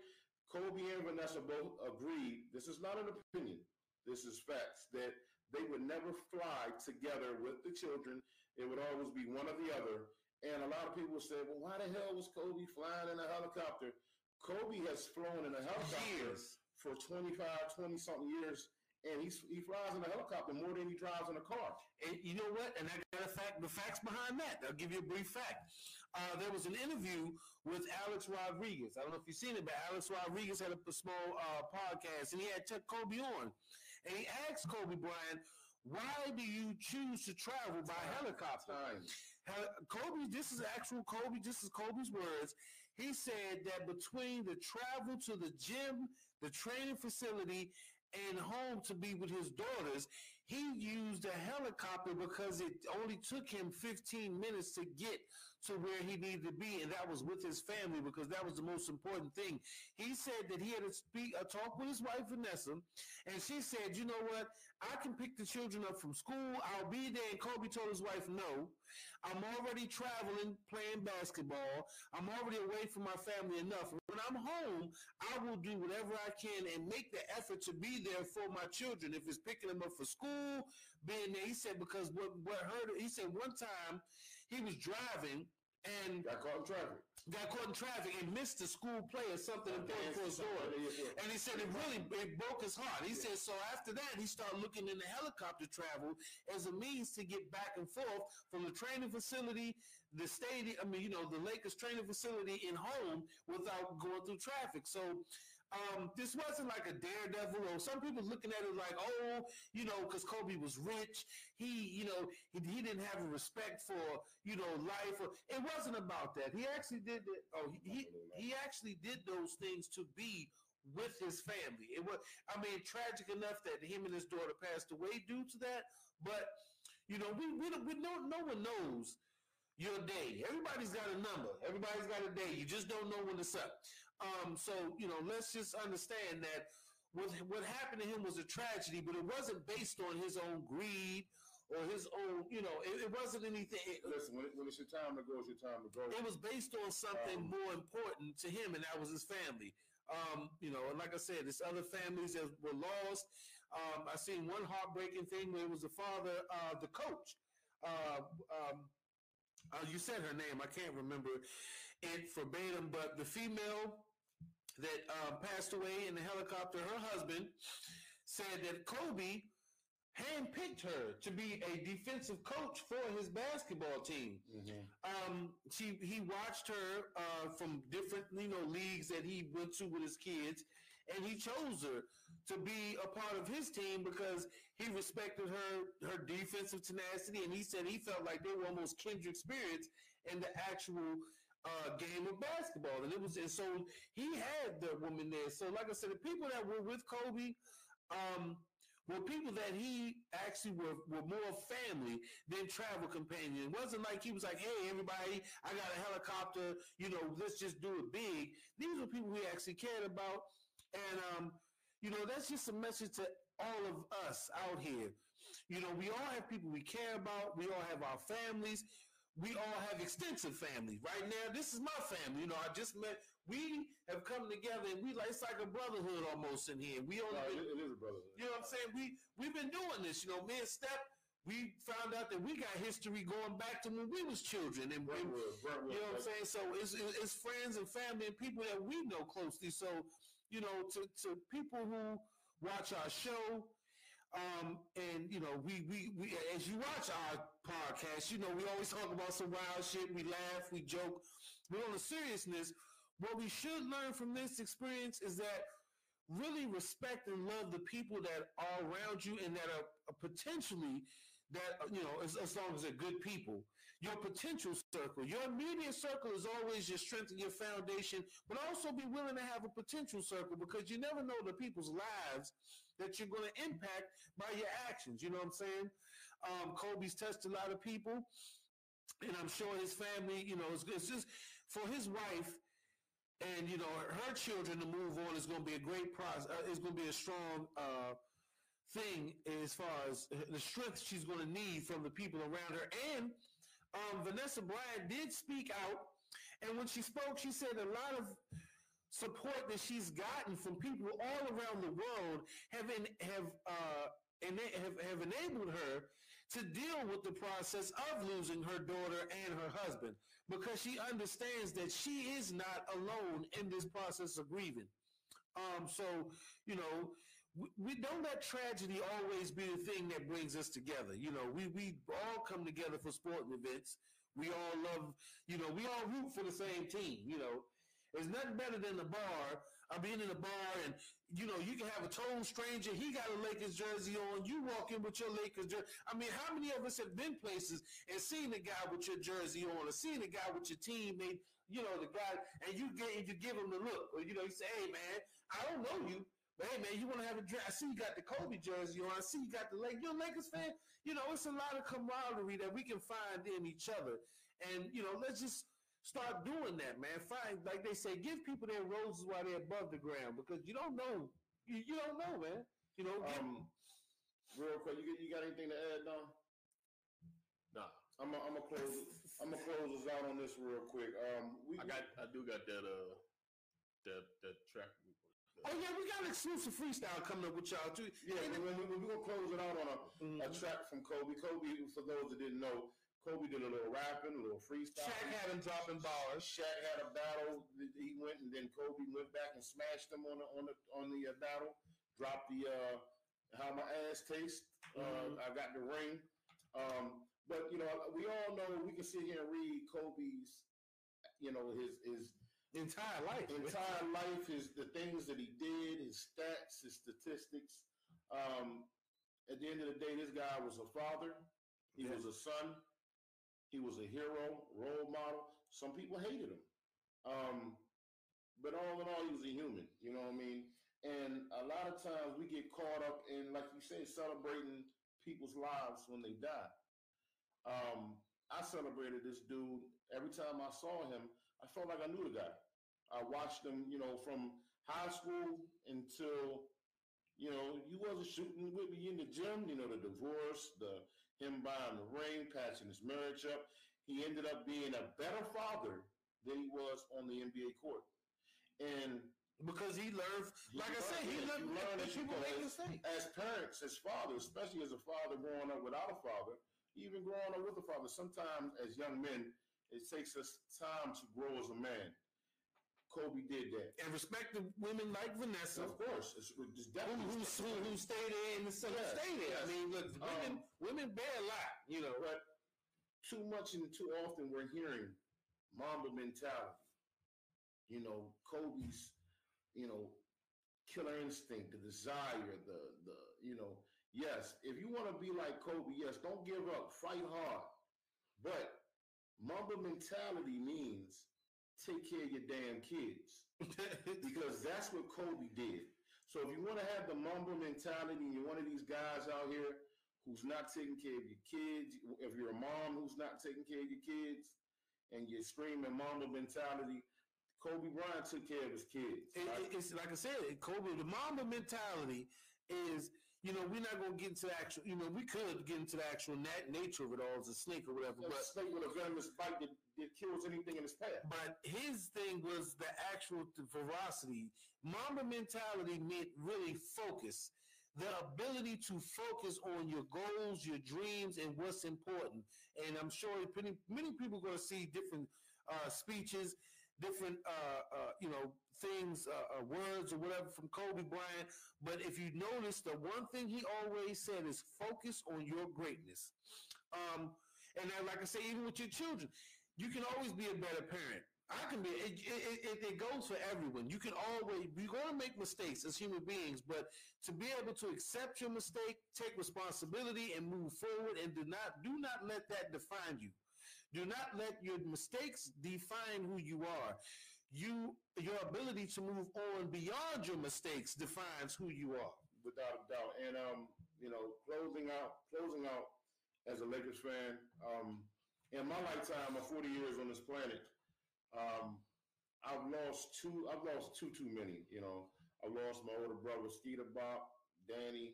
Speaker 2: Kobe and Vanessa both agreed. This is not an opinion. This is facts that they would never fly together with the children. It would always be one or the other. And a lot of people said, well, why the hell was Kobe flying in a helicopter? Kobe has flown in a helicopter
Speaker 1: Years.
Speaker 2: for 25, 20 something years. And he's, he flies in a helicopter more than he drives in a car.
Speaker 1: And you know what? And I got a fact, the facts behind that. I'll give you a brief fact. Uh, there was an interview with Alex Rodriguez. I don't know if you've seen it, but Alex Rodriguez had a, a small uh, podcast, and he had took Kobe on. And he asked Kobe Bryant, "Why do you choose to travel by helicopter?" Hel- Kobe, this is actual Kobe. This is Kobe's words. He said that between the travel to the gym, the training facility, and home to be with his daughters, he used a helicopter because it only took him 15 minutes to get to where he needed to be, and that was with his family because that was the most important thing. He said that he had to speak, a talk with his wife Vanessa, and she said, "You know what? I can pick the children up from school. I'll be there." And Kobe told his wife, "No, I'm already traveling, playing basketball. I'm already away from my family enough. When I'm home, I will do whatever I can and make the effort to be there for my children. If it's picking them up for school, being there." He said because what what hurt. He said one time he was driving and
Speaker 2: Got caught in traffic.
Speaker 1: got caught in traffic and missed the school play or something important for his daughter. And he said it really it broke his heart. He said so after that he started looking into helicopter travel as a means to get back and forth from the training facility, the stadium, I mean, you know, the Lakers training facility and home without going through traffic. So um, this wasn't like a daredevil or some people looking at it like, oh, you know, because Kobe was rich. He, you know, he, he didn't have a respect for, you know, life. Or, it wasn't about that. He actually did that. Oh, he, he actually did those things to be with his family. It was, I mean, tragic enough that him and his daughter passed away due to that. But, you know, we, we, don't- we don't, no one knows your day. Everybody's got a number. Everybody's got a day. You just don't know when it's up. Um, so you know, let's just understand that what what happened to him was a tragedy, but it wasn't based on his own greed or his own. You know, it, it wasn't anything. It,
Speaker 2: Listen, when, it, when it's your time to go, it's your time to go.
Speaker 1: it was based on something
Speaker 2: Um,
Speaker 1: more important to him, and that was his family. Um, you know, and like I said, there's other families that were lost. Um, I seen one heartbreaking thing where it was the father, uh, the coach. Uh, um, uh, you said her name. I can't remember it verbatim, but the female that uh, passed away in the helicopter, her husband said that Kobe handpicked her to be a defensive coach for his basketball team. Um, she he watched her uh, from different you know leagues that he went to with his kids, and he chose her to be a part of his team because he respected her her defensive tenacity, and he said he felt like they were almost kindred spirits in the actual uh, game of basketball, and it was and so he had the woman there. So like I said, the people that were with Kobe. Um, were people that he actually were, were more family than travel companion. It wasn't like he was like, hey, everybody, I got a helicopter, you know, let's just do it big. These were people he actually cared about. And, um, you know, that's just a message to all of us out here. You know, we all have people we care about. We all have our families. We all have extensive families. Right now, this is my family. You know, I just met, we have come together and we like, it's like a brotherhood almost in here. We only been-
Speaker 2: it, is a brotherhood.
Speaker 1: you know what I'm saying? We we've been doing this. You know, me and Step, we found out that we got history going back to when we was children, and, and
Speaker 2: Brentwood, Brentwood.
Speaker 1: you know what I'm saying. So it's it's friends and family and people that we know closely. So you know, to to people who watch our show. Um, and you know, we, we, we, as you watch our podcast, you know, we always talk about some wild shit. We laugh, we joke, but on the seriousness, what we should learn from this experience is that really respect and love the people that are around you and that are uh, potentially that uh, you know as, as long as they're good people. Your potential circle your immediate circle is always your strength and your foundation but also be willing to have a potential circle because you never know the people's lives that you're going to impact by your actions. You know what i'm saying um, kobe's touched a lot of people and i'm sure his family you know it's, it's just for his wife and you know her children to move on is going to be a great process. Uh, is going to be a strong uh, thing as far as the strength she's going to need from the people around her. And um, Vanessa Bryant did speak out, and when she spoke, she said a lot of support that she's gotten from people all around the world have have uh, have have enabled her to deal with the process of losing her daughter and her husband because she understands that she is not alone in this process of grieving. Um, so, you know, we, we don't let tragedy always be the thing that brings us together. You know, we, we all come together for sporting events. We all love, you know, we all root for the same team. You know, there's nothing better than the bar I being in a bar and you know you can have a total stranger. He got a Lakers jersey on. You walk in with your Lakers jersey. I mean, how many of us have been places and seen a guy with your jersey on, or seen a guy with your teammate? You know the guy, and you get you give him the look, or you know you say, "Hey man, I don't know you." But hey man, you want to have a drink? I see you got the Kobe jersey on. I see you got the Lake. You're a Lakers fan. You know, it's a lot of camaraderie that we can find in each other. And you know, let's just start doing that, man. Find like they say, give people their roses while they're above the ground because you don't know. You, you don't know, man. You know,
Speaker 2: Um, real quick, you, got- you got anything to add, Don?
Speaker 4: Nah,
Speaker 2: I'm gonna I'm close. I'm gonna close us out on this real quick. Um, we
Speaker 4: I got, I do got that, uh, that, that track.
Speaker 1: oh yeah, we got an exclusive freestyle coming up with y'all too.
Speaker 2: Yeah,
Speaker 1: And-
Speaker 2: we, we, we're gonna close it out on a, a
Speaker 1: Mhm.
Speaker 2: track from Kobe. Kobe, for those that didn't know, Kobe did a little rapping, a little freestyle.
Speaker 1: Shaq had him dropping bars.
Speaker 2: Shaq had a battle. He went and then Kobe went back and smashed him on the on the on the uh, battle. Dropped the uh, how my ass taste. Uh, I got the ring. Um, but you know, we all know we can sit here and read Kobe's, you know, his his
Speaker 1: Entire life.
Speaker 2: entire life, his the things that he did, his stats, his statistics. Um, at the end of the day, this guy was a father. He was a son. He was a hero, role model. Some people hated him. Um, but all in all, he was a human. You know what I mean? And a lot of times we get caught up in, like you say, celebrating people's lives when they die. Um, I celebrated this dude every time I saw him. I felt like I knew the guy. I watched him, you know, from high school until, you know, he wasn't shooting with me in the gym. You know, the divorce, the him buying the ring, patching his marriage up. He ended up being a better father than he was on the NBA court. And
Speaker 1: because he learned, like I said, he learned.
Speaker 2: learn as you
Speaker 1: people make mistakes.
Speaker 2: as parents, as fathers, especially as a father growing up without a father, even growing up with a father, sometimes as young men, it takes us time to grow as a man. Kobe did that.
Speaker 1: And respect the women like Vanessa.
Speaker 2: Of course, it's, it's definitely
Speaker 1: who, who, who stay there and the son
Speaker 2: Yes,
Speaker 1: stay there. I mean, look, women,
Speaker 2: Um,
Speaker 1: women bear a lot, you know.
Speaker 2: but too much and too often we're hearing Mamba mentality. You know, Kobe's, you know, killer instinct, the desire, the the you know, yes, if you want to be like Kobe, yes, don't give up, fight hard. But Mamba mentality means take care of your damn kids because that's what Kobe did. So if you want to have the Mamba mentality and you're one of these guys out here who's not taking care of your kids, if you're a mom who's not taking care of your kids and you're screaming Mamba mentality, Kobe Bryant took care of his kids. Right?
Speaker 1: it- it's like I said, Kobe. The Mamba mentality is, you know, we're not gonna get into the actual. You know, we could get into the actual nat- nature of it all as a snake or whatever,
Speaker 2: a
Speaker 1: but
Speaker 2: snake with a venomous bite that, that kills anything in its path.
Speaker 1: but his thing was the actual ferocity. Mamba mentality meant really focus. The ability to focus on your goals, your dreams, and what's important. And I'm sure many, many people are going to see different uh, speeches, different, uh, uh, you know, things, uh, uh, words or whatever from Kobe Bryant. But if you notice, the one thing he always said is focus on your greatness. Um, and then, like I say, even with your children, you can always be a better parent. I can be. It, it, it, it goes for everyone. You can always. We're going to make mistakes as human beings, but to be able to accept your mistake, take responsibility, and move forward, and do not do not let that define you. Do not let your mistakes define who you are. You your ability to move on beyond your mistakes defines who you are.
Speaker 2: without a doubt. And um, you know, closing out, closing out as a Lakers fan, um, in my lifetime of 40 years on this planet, um, I've lost two. I've lost two too many. You know, I lost my older brother Skeeter Bob, Danny,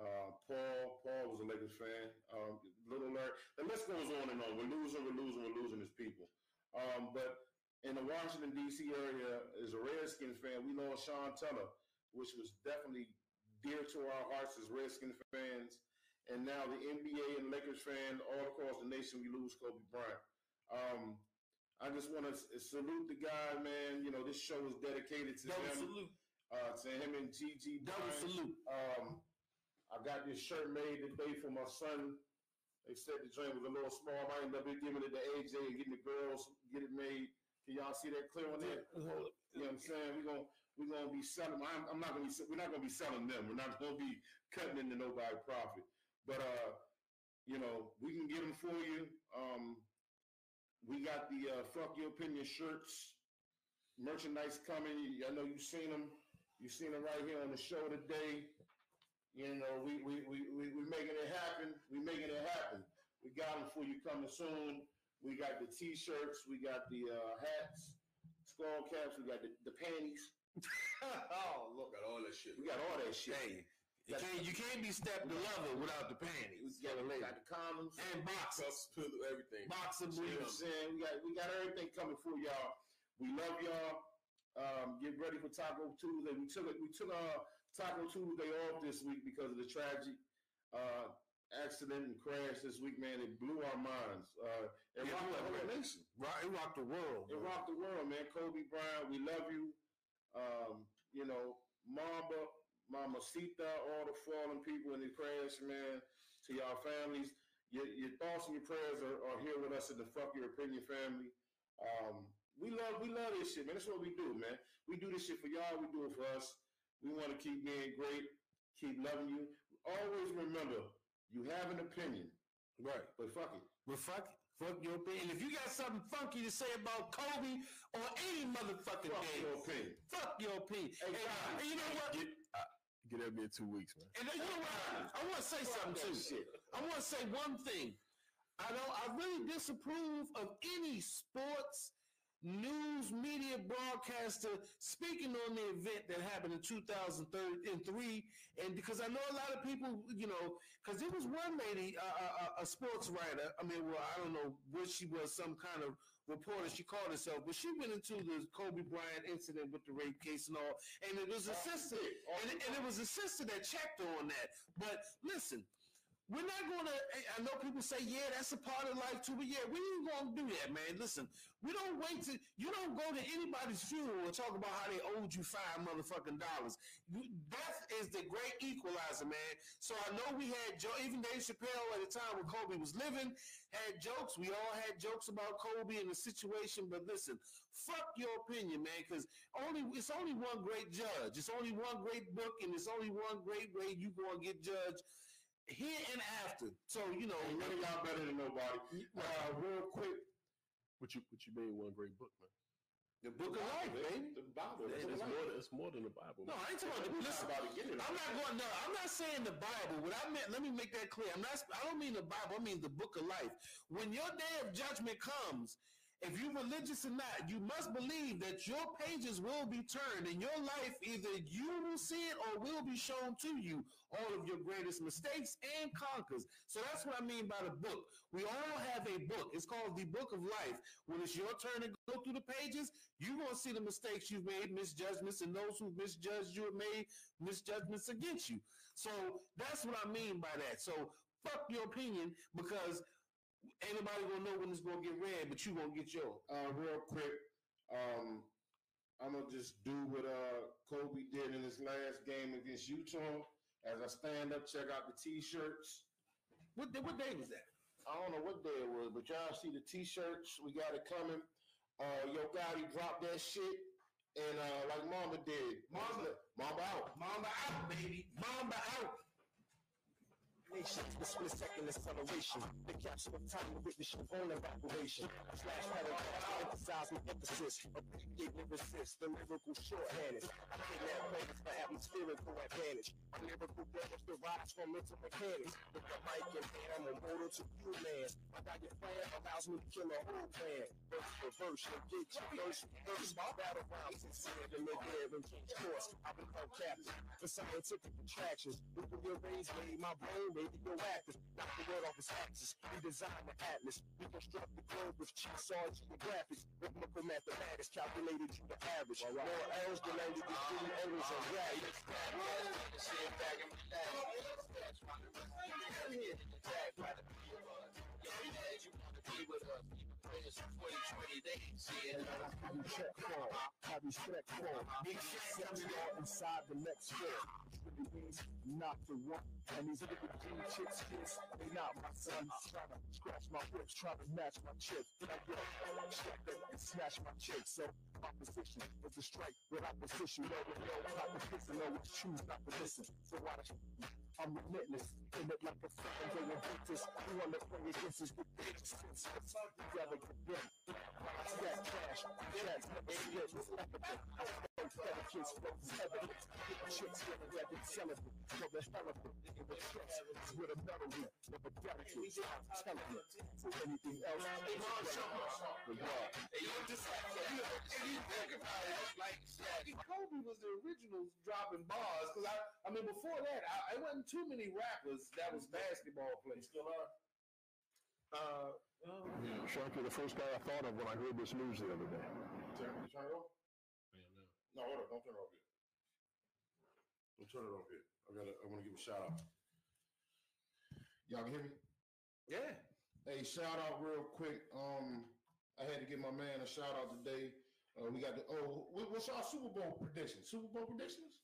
Speaker 2: uh, Paul. Paul was a Lakers fan. Um, Little Larry. The list goes on and on. We're losing. We're losing. We're losing as people. Um, but in the Washington D.C. area, as a Redskins fan, we lost Sean Taylor, which was definitely dear to our hearts as Redskins fans. And now the NBA and Lakers fan all across the nation, we lose Kobe Bryant. Um, I just want to salute the guy, man. You know, this show is dedicated to
Speaker 1: Double
Speaker 2: him,
Speaker 1: salute.
Speaker 2: uh, to him and Gigi
Speaker 1: Double
Speaker 2: Bryant.
Speaker 1: salute.
Speaker 2: Um, I got this shirt made today for my son. They said the joint was a little small. I ended up giving it to AJ and getting the girls get it made. Can y'all see that clear on there? You know what I'm saying? We're gonna we're gonna be selling. I'm, I'm not gonna be. We're not gonna be selling them. We're not gonna be cutting into nobody profit. But uh, you know, we can get them for you. Um, we got the uh, fuck your opinion shirts, merchandise coming. I know you've seen them. You've seen them right here on the show today. You know, we we we we we making it happen. We making it happen. We got them for you coming soon. We got the t-shirts. We got the uh, hats, skull caps. We got the, the panties.
Speaker 4: oh, look at all that shit.
Speaker 2: We got all that shit.
Speaker 1: Hey, you can't, you can't be stepped to lover without the
Speaker 2: We
Speaker 1: panties.
Speaker 2: got, we got the condoms.
Speaker 1: And
Speaker 4: pillow, everything.
Speaker 1: Boxing
Speaker 2: You know I'm saying? We got we got everything coming for y'all. We love y'all. Um, get ready for Taco Tuesday. We took it. We took uh Taco Tuesday off this week because of the tragic uh, accident and crash this week. Man, it blew our minds. Uh, it
Speaker 1: Yeah,
Speaker 2: rocked the whole nation.
Speaker 1: Right, it rocked the world.
Speaker 2: It rocked the world, man. Kobe Bryant, we love you. Um, you know, Mamba, Mambacita, all the fallen people in the crash, man. To y'all families, your, your thoughts and your prayers are, are here with us in the Fuck Your Opinion family. Um, we love, we love this shit, man. That's what we do, man. We do this shit for y'all. We do it for us. We want to keep being great, keep loving you. Always remember, you have an opinion,
Speaker 1: Right.
Speaker 2: but fuck it.
Speaker 1: But fuck it. Fuck your opinion. If you got something funky to say about Kobe or any motherfucking
Speaker 2: Fuck
Speaker 1: day,
Speaker 2: your opinion.
Speaker 1: fuck your opinion.
Speaker 2: Hey,
Speaker 1: and,
Speaker 2: Johnny,
Speaker 1: and you know what?
Speaker 4: Get, get that in two weeks, man.
Speaker 1: And then you know what? I want to say something too. I want to say one thing. I don't. I really disapprove of any sports news media broadcaster speaking on the event that happened in 2003 and because I know a lot of people you know because there was one lady uh, a, a sports writer I mean well I don't know what she was some kind of reporter she called herself but she went into the Kobe Bryant incident with the rape case and all and it was a sister and, it- and it was a sister that checked on that. But listen we're not going to. I know people say, "Yeah, that's a part of life too," but yeah, we ain't going to do that, man. Listen, we don't wait to. You don't go to anybody's funeral and talk about how they owed you five motherfucking dollars. Death is the great equalizer, man. So I know we had Joe, even Dave Chappelle at the time when Kobe was living, had jokes. We all had jokes about Kobe and the situation. But listen, fuck your opinion, man, because only it's only one great judge. It's only one great book, and it's only one great way you gonna get judged here and after. So you know,
Speaker 2: And none of y'all better than nobody. Uh, real quick,
Speaker 4: What you what you mean one great book, man?
Speaker 1: the book of life, baby.
Speaker 2: The Bible.
Speaker 4: It's, it's more than, it's more than the Bible.
Speaker 1: No. I ain't talking about the
Speaker 2: We're not
Speaker 1: listen.
Speaker 2: about to get it.
Speaker 1: I'm not going. No, I'm not saying the Bible. What I meant, let me make that clear. I'm not. I don't mean the Bible. I mean the Book of Life. When your day of judgment comes, if you're religious or not, you must believe that your pages will be turned in your life. Either you will see it or will be shown to you all of your greatest mistakes and conquers. So that's what I mean by the book. We all have a book. It's called the Book of Life. When it's your turn to go through the pages, you're gonna see the mistakes you've made, misjudgments, and those who misjudged you have made misjudgments against you. So that's what I mean by that. So fuck your opinion because ain't nobody gonna know when it's gonna get read, but you gonna get yours.
Speaker 2: Uh, real quick, um, I'm gonna just do what uh Kobe did in his last game against Utah. As I stand up, check out the T-shirts.
Speaker 1: What day, what day was that?
Speaker 2: I don't know what day it was, but y'all see the T-shirts. We got it coming. Uh, Yo Gotti dropped that shit, and uh, like Mamba did. Mamba, Mamba out.
Speaker 1: Mamba out, baby. Mamba out.
Speaker 7: nation. The second acceleration. The capsule of time witness your own evaporation. Slash paragraph, emphasize with emphasis. And resist. The lyrical shorthanded. I kidnap players for atmospherical advantage. My Lyrical damage derives from mental mechanics. With the mic in hand, I'm immortal to humans. Got your plan allows me to kill a whole plan. Verse for verse, and get your verse. My battle rhymes sincere to make air and change course. I become captain for scientific attractions. Nuclear rays made my brain radioactive. Knock the world off its axis. We design the atlas. We construct the globe with cheap sarge graphics. Rhythmical mathematics calculated you the average. More errors than 90 degree angles and radius. Sit back and relax. I'm here to attack by the be of us. Yo, you wanna be with us. players in 2020, they ain't see it. You check for, have respect for. Big shit inside the next floor. Not the one. And these little G chicks kiss, they not my sons. Trying to scratch my whips, trying to match my chips. Then I get up, check them, and smash my chicks. So my position is to strike with opposition. No, no competition, always choose not to listen. So why the I'm relentless, in it like a fucking day of Ventus. Who wanna play against us with bitches? Together get them. I stack cash, checks, split, predicates, evidence. Chicks with a rabbit celebrate, for the hell of it. In the checks, with a melody, never delicate. Tell them, for anything else, the word.
Speaker 1: You just, you know, if you think about it, like Shaq Kobe was the original dropping bars. Cause I, I mean, before that, I, it wasn't too many rappers that was basketball players.
Speaker 2: Still are.
Speaker 1: Uh, uh,
Speaker 8: Sharky, the first guy I thought of when I heard this news the other day.
Speaker 2: Turn, you turn it off? No, hold up. Don't turn it off yet. Don't turn it off yet. I gotta. I want to give a shout out. Y'all can hear me?
Speaker 1: yeah.
Speaker 2: Hey, shout out real quick. Um, I had to give my man a shout out today. Uh, we got the oh, what's our Super Bowl prediction? Super Bowl predictions?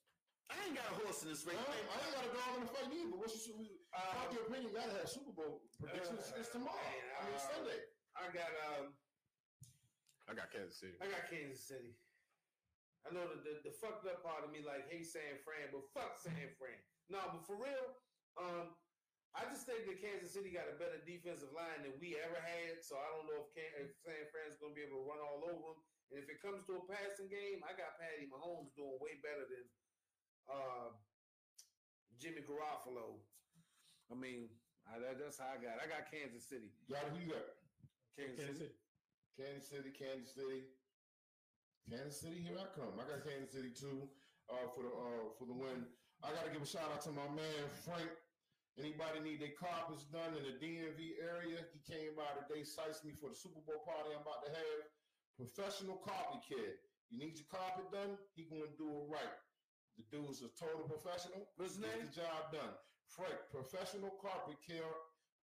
Speaker 9: I ain't got a horse in this
Speaker 2: I
Speaker 9: race.
Speaker 2: ain't, I ain't got a dog in the fight either. But what's your, Super-
Speaker 1: Uh,
Speaker 2: your opinion? You gotta have Super Bowl predictions.
Speaker 1: uh,
Speaker 2: it's tomorrow. I mean
Speaker 1: uh,
Speaker 2: Sunday.
Speaker 1: I got um,
Speaker 4: I got Kansas City.
Speaker 1: I got Kansas City. I know the, the the fucked up part of me like hate San Fran, but fuck San Fran. No, but for real, um, I just think that Kansas City got a better defensive line than we ever had. So I don't know if, Can- if San Fran's going to be able to run all over them. And if it comes to a passing game, I got Patty Mahomes doing way better than uh, Jimmy Garoppolo. I mean, I, that, that's how I got. it. I got Kansas City.
Speaker 2: Got who you got?
Speaker 1: Kansas, City.
Speaker 2: Kansas City, Kansas City, Kansas City. Here I come. I got Kansas City too uh, for the uh, for the win. I got to give a shout out to my man Frank. Anybody need their carpets done in the DMV area? He came by today, sized me for the Super Bowl party I'm about to have. Professional carpet care. You need your carpet done, he gonna do it right. The dude's a total professional.
Speaker 1: What's his
Speaker 2: Get
Speaker 1: name?
Speaker 2: the job done. Frank, Professional Carpet Care,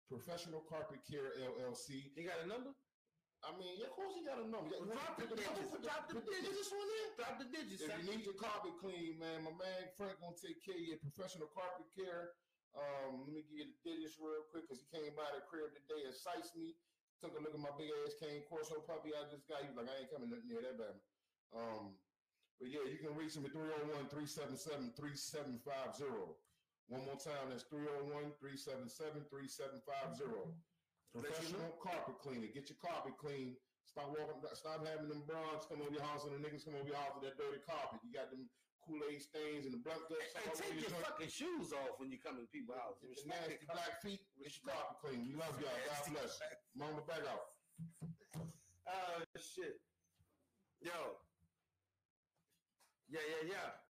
Speaker 2: Professional Carpet Care LLC.
Speaker 1: He got a number?
Speaker 2: I mean, yeah, of course you got a number.
Speaker 1: Well, drop the
Speaker 2: put
Speaker 1: digits.
Speaker 2: put
Speaker 1: Drop the
Speaker 2: put
Speaker 1: digits.
Speaker 2: digits.
Speaker 1: Drop the digits.
Speaker 2: If you need your carpet clean, man, my man Frank gonna take care of your professional carpet care. Um, let me give you the digits real quick because he came by the crib today and sized me. Took a look at my big ass cane Corso puppy I just got. He was like, I ain't coming near that bad. Um, but yeah, you can reach him at 301 377 3750. One more time, that's 301 377 3750. Professional carpet cleaner. Get your carpet clean. Stop walking. Stop having them bronze come over your house and the niggas come over your house with that dirty carpet. You got them Kool Aid stains and the blunt guts. All over
Speaker 1: take your
Speaker 2: joint.
Speaker 1: fucking shoes off when you come in people's houses.
Speaker 2: Get your nasty black feet. Get your carpet clean. We love y'all. God bless. Mamba back out.
Speaker 1: Oh shit. Yo. Yeah, yeah, yeah.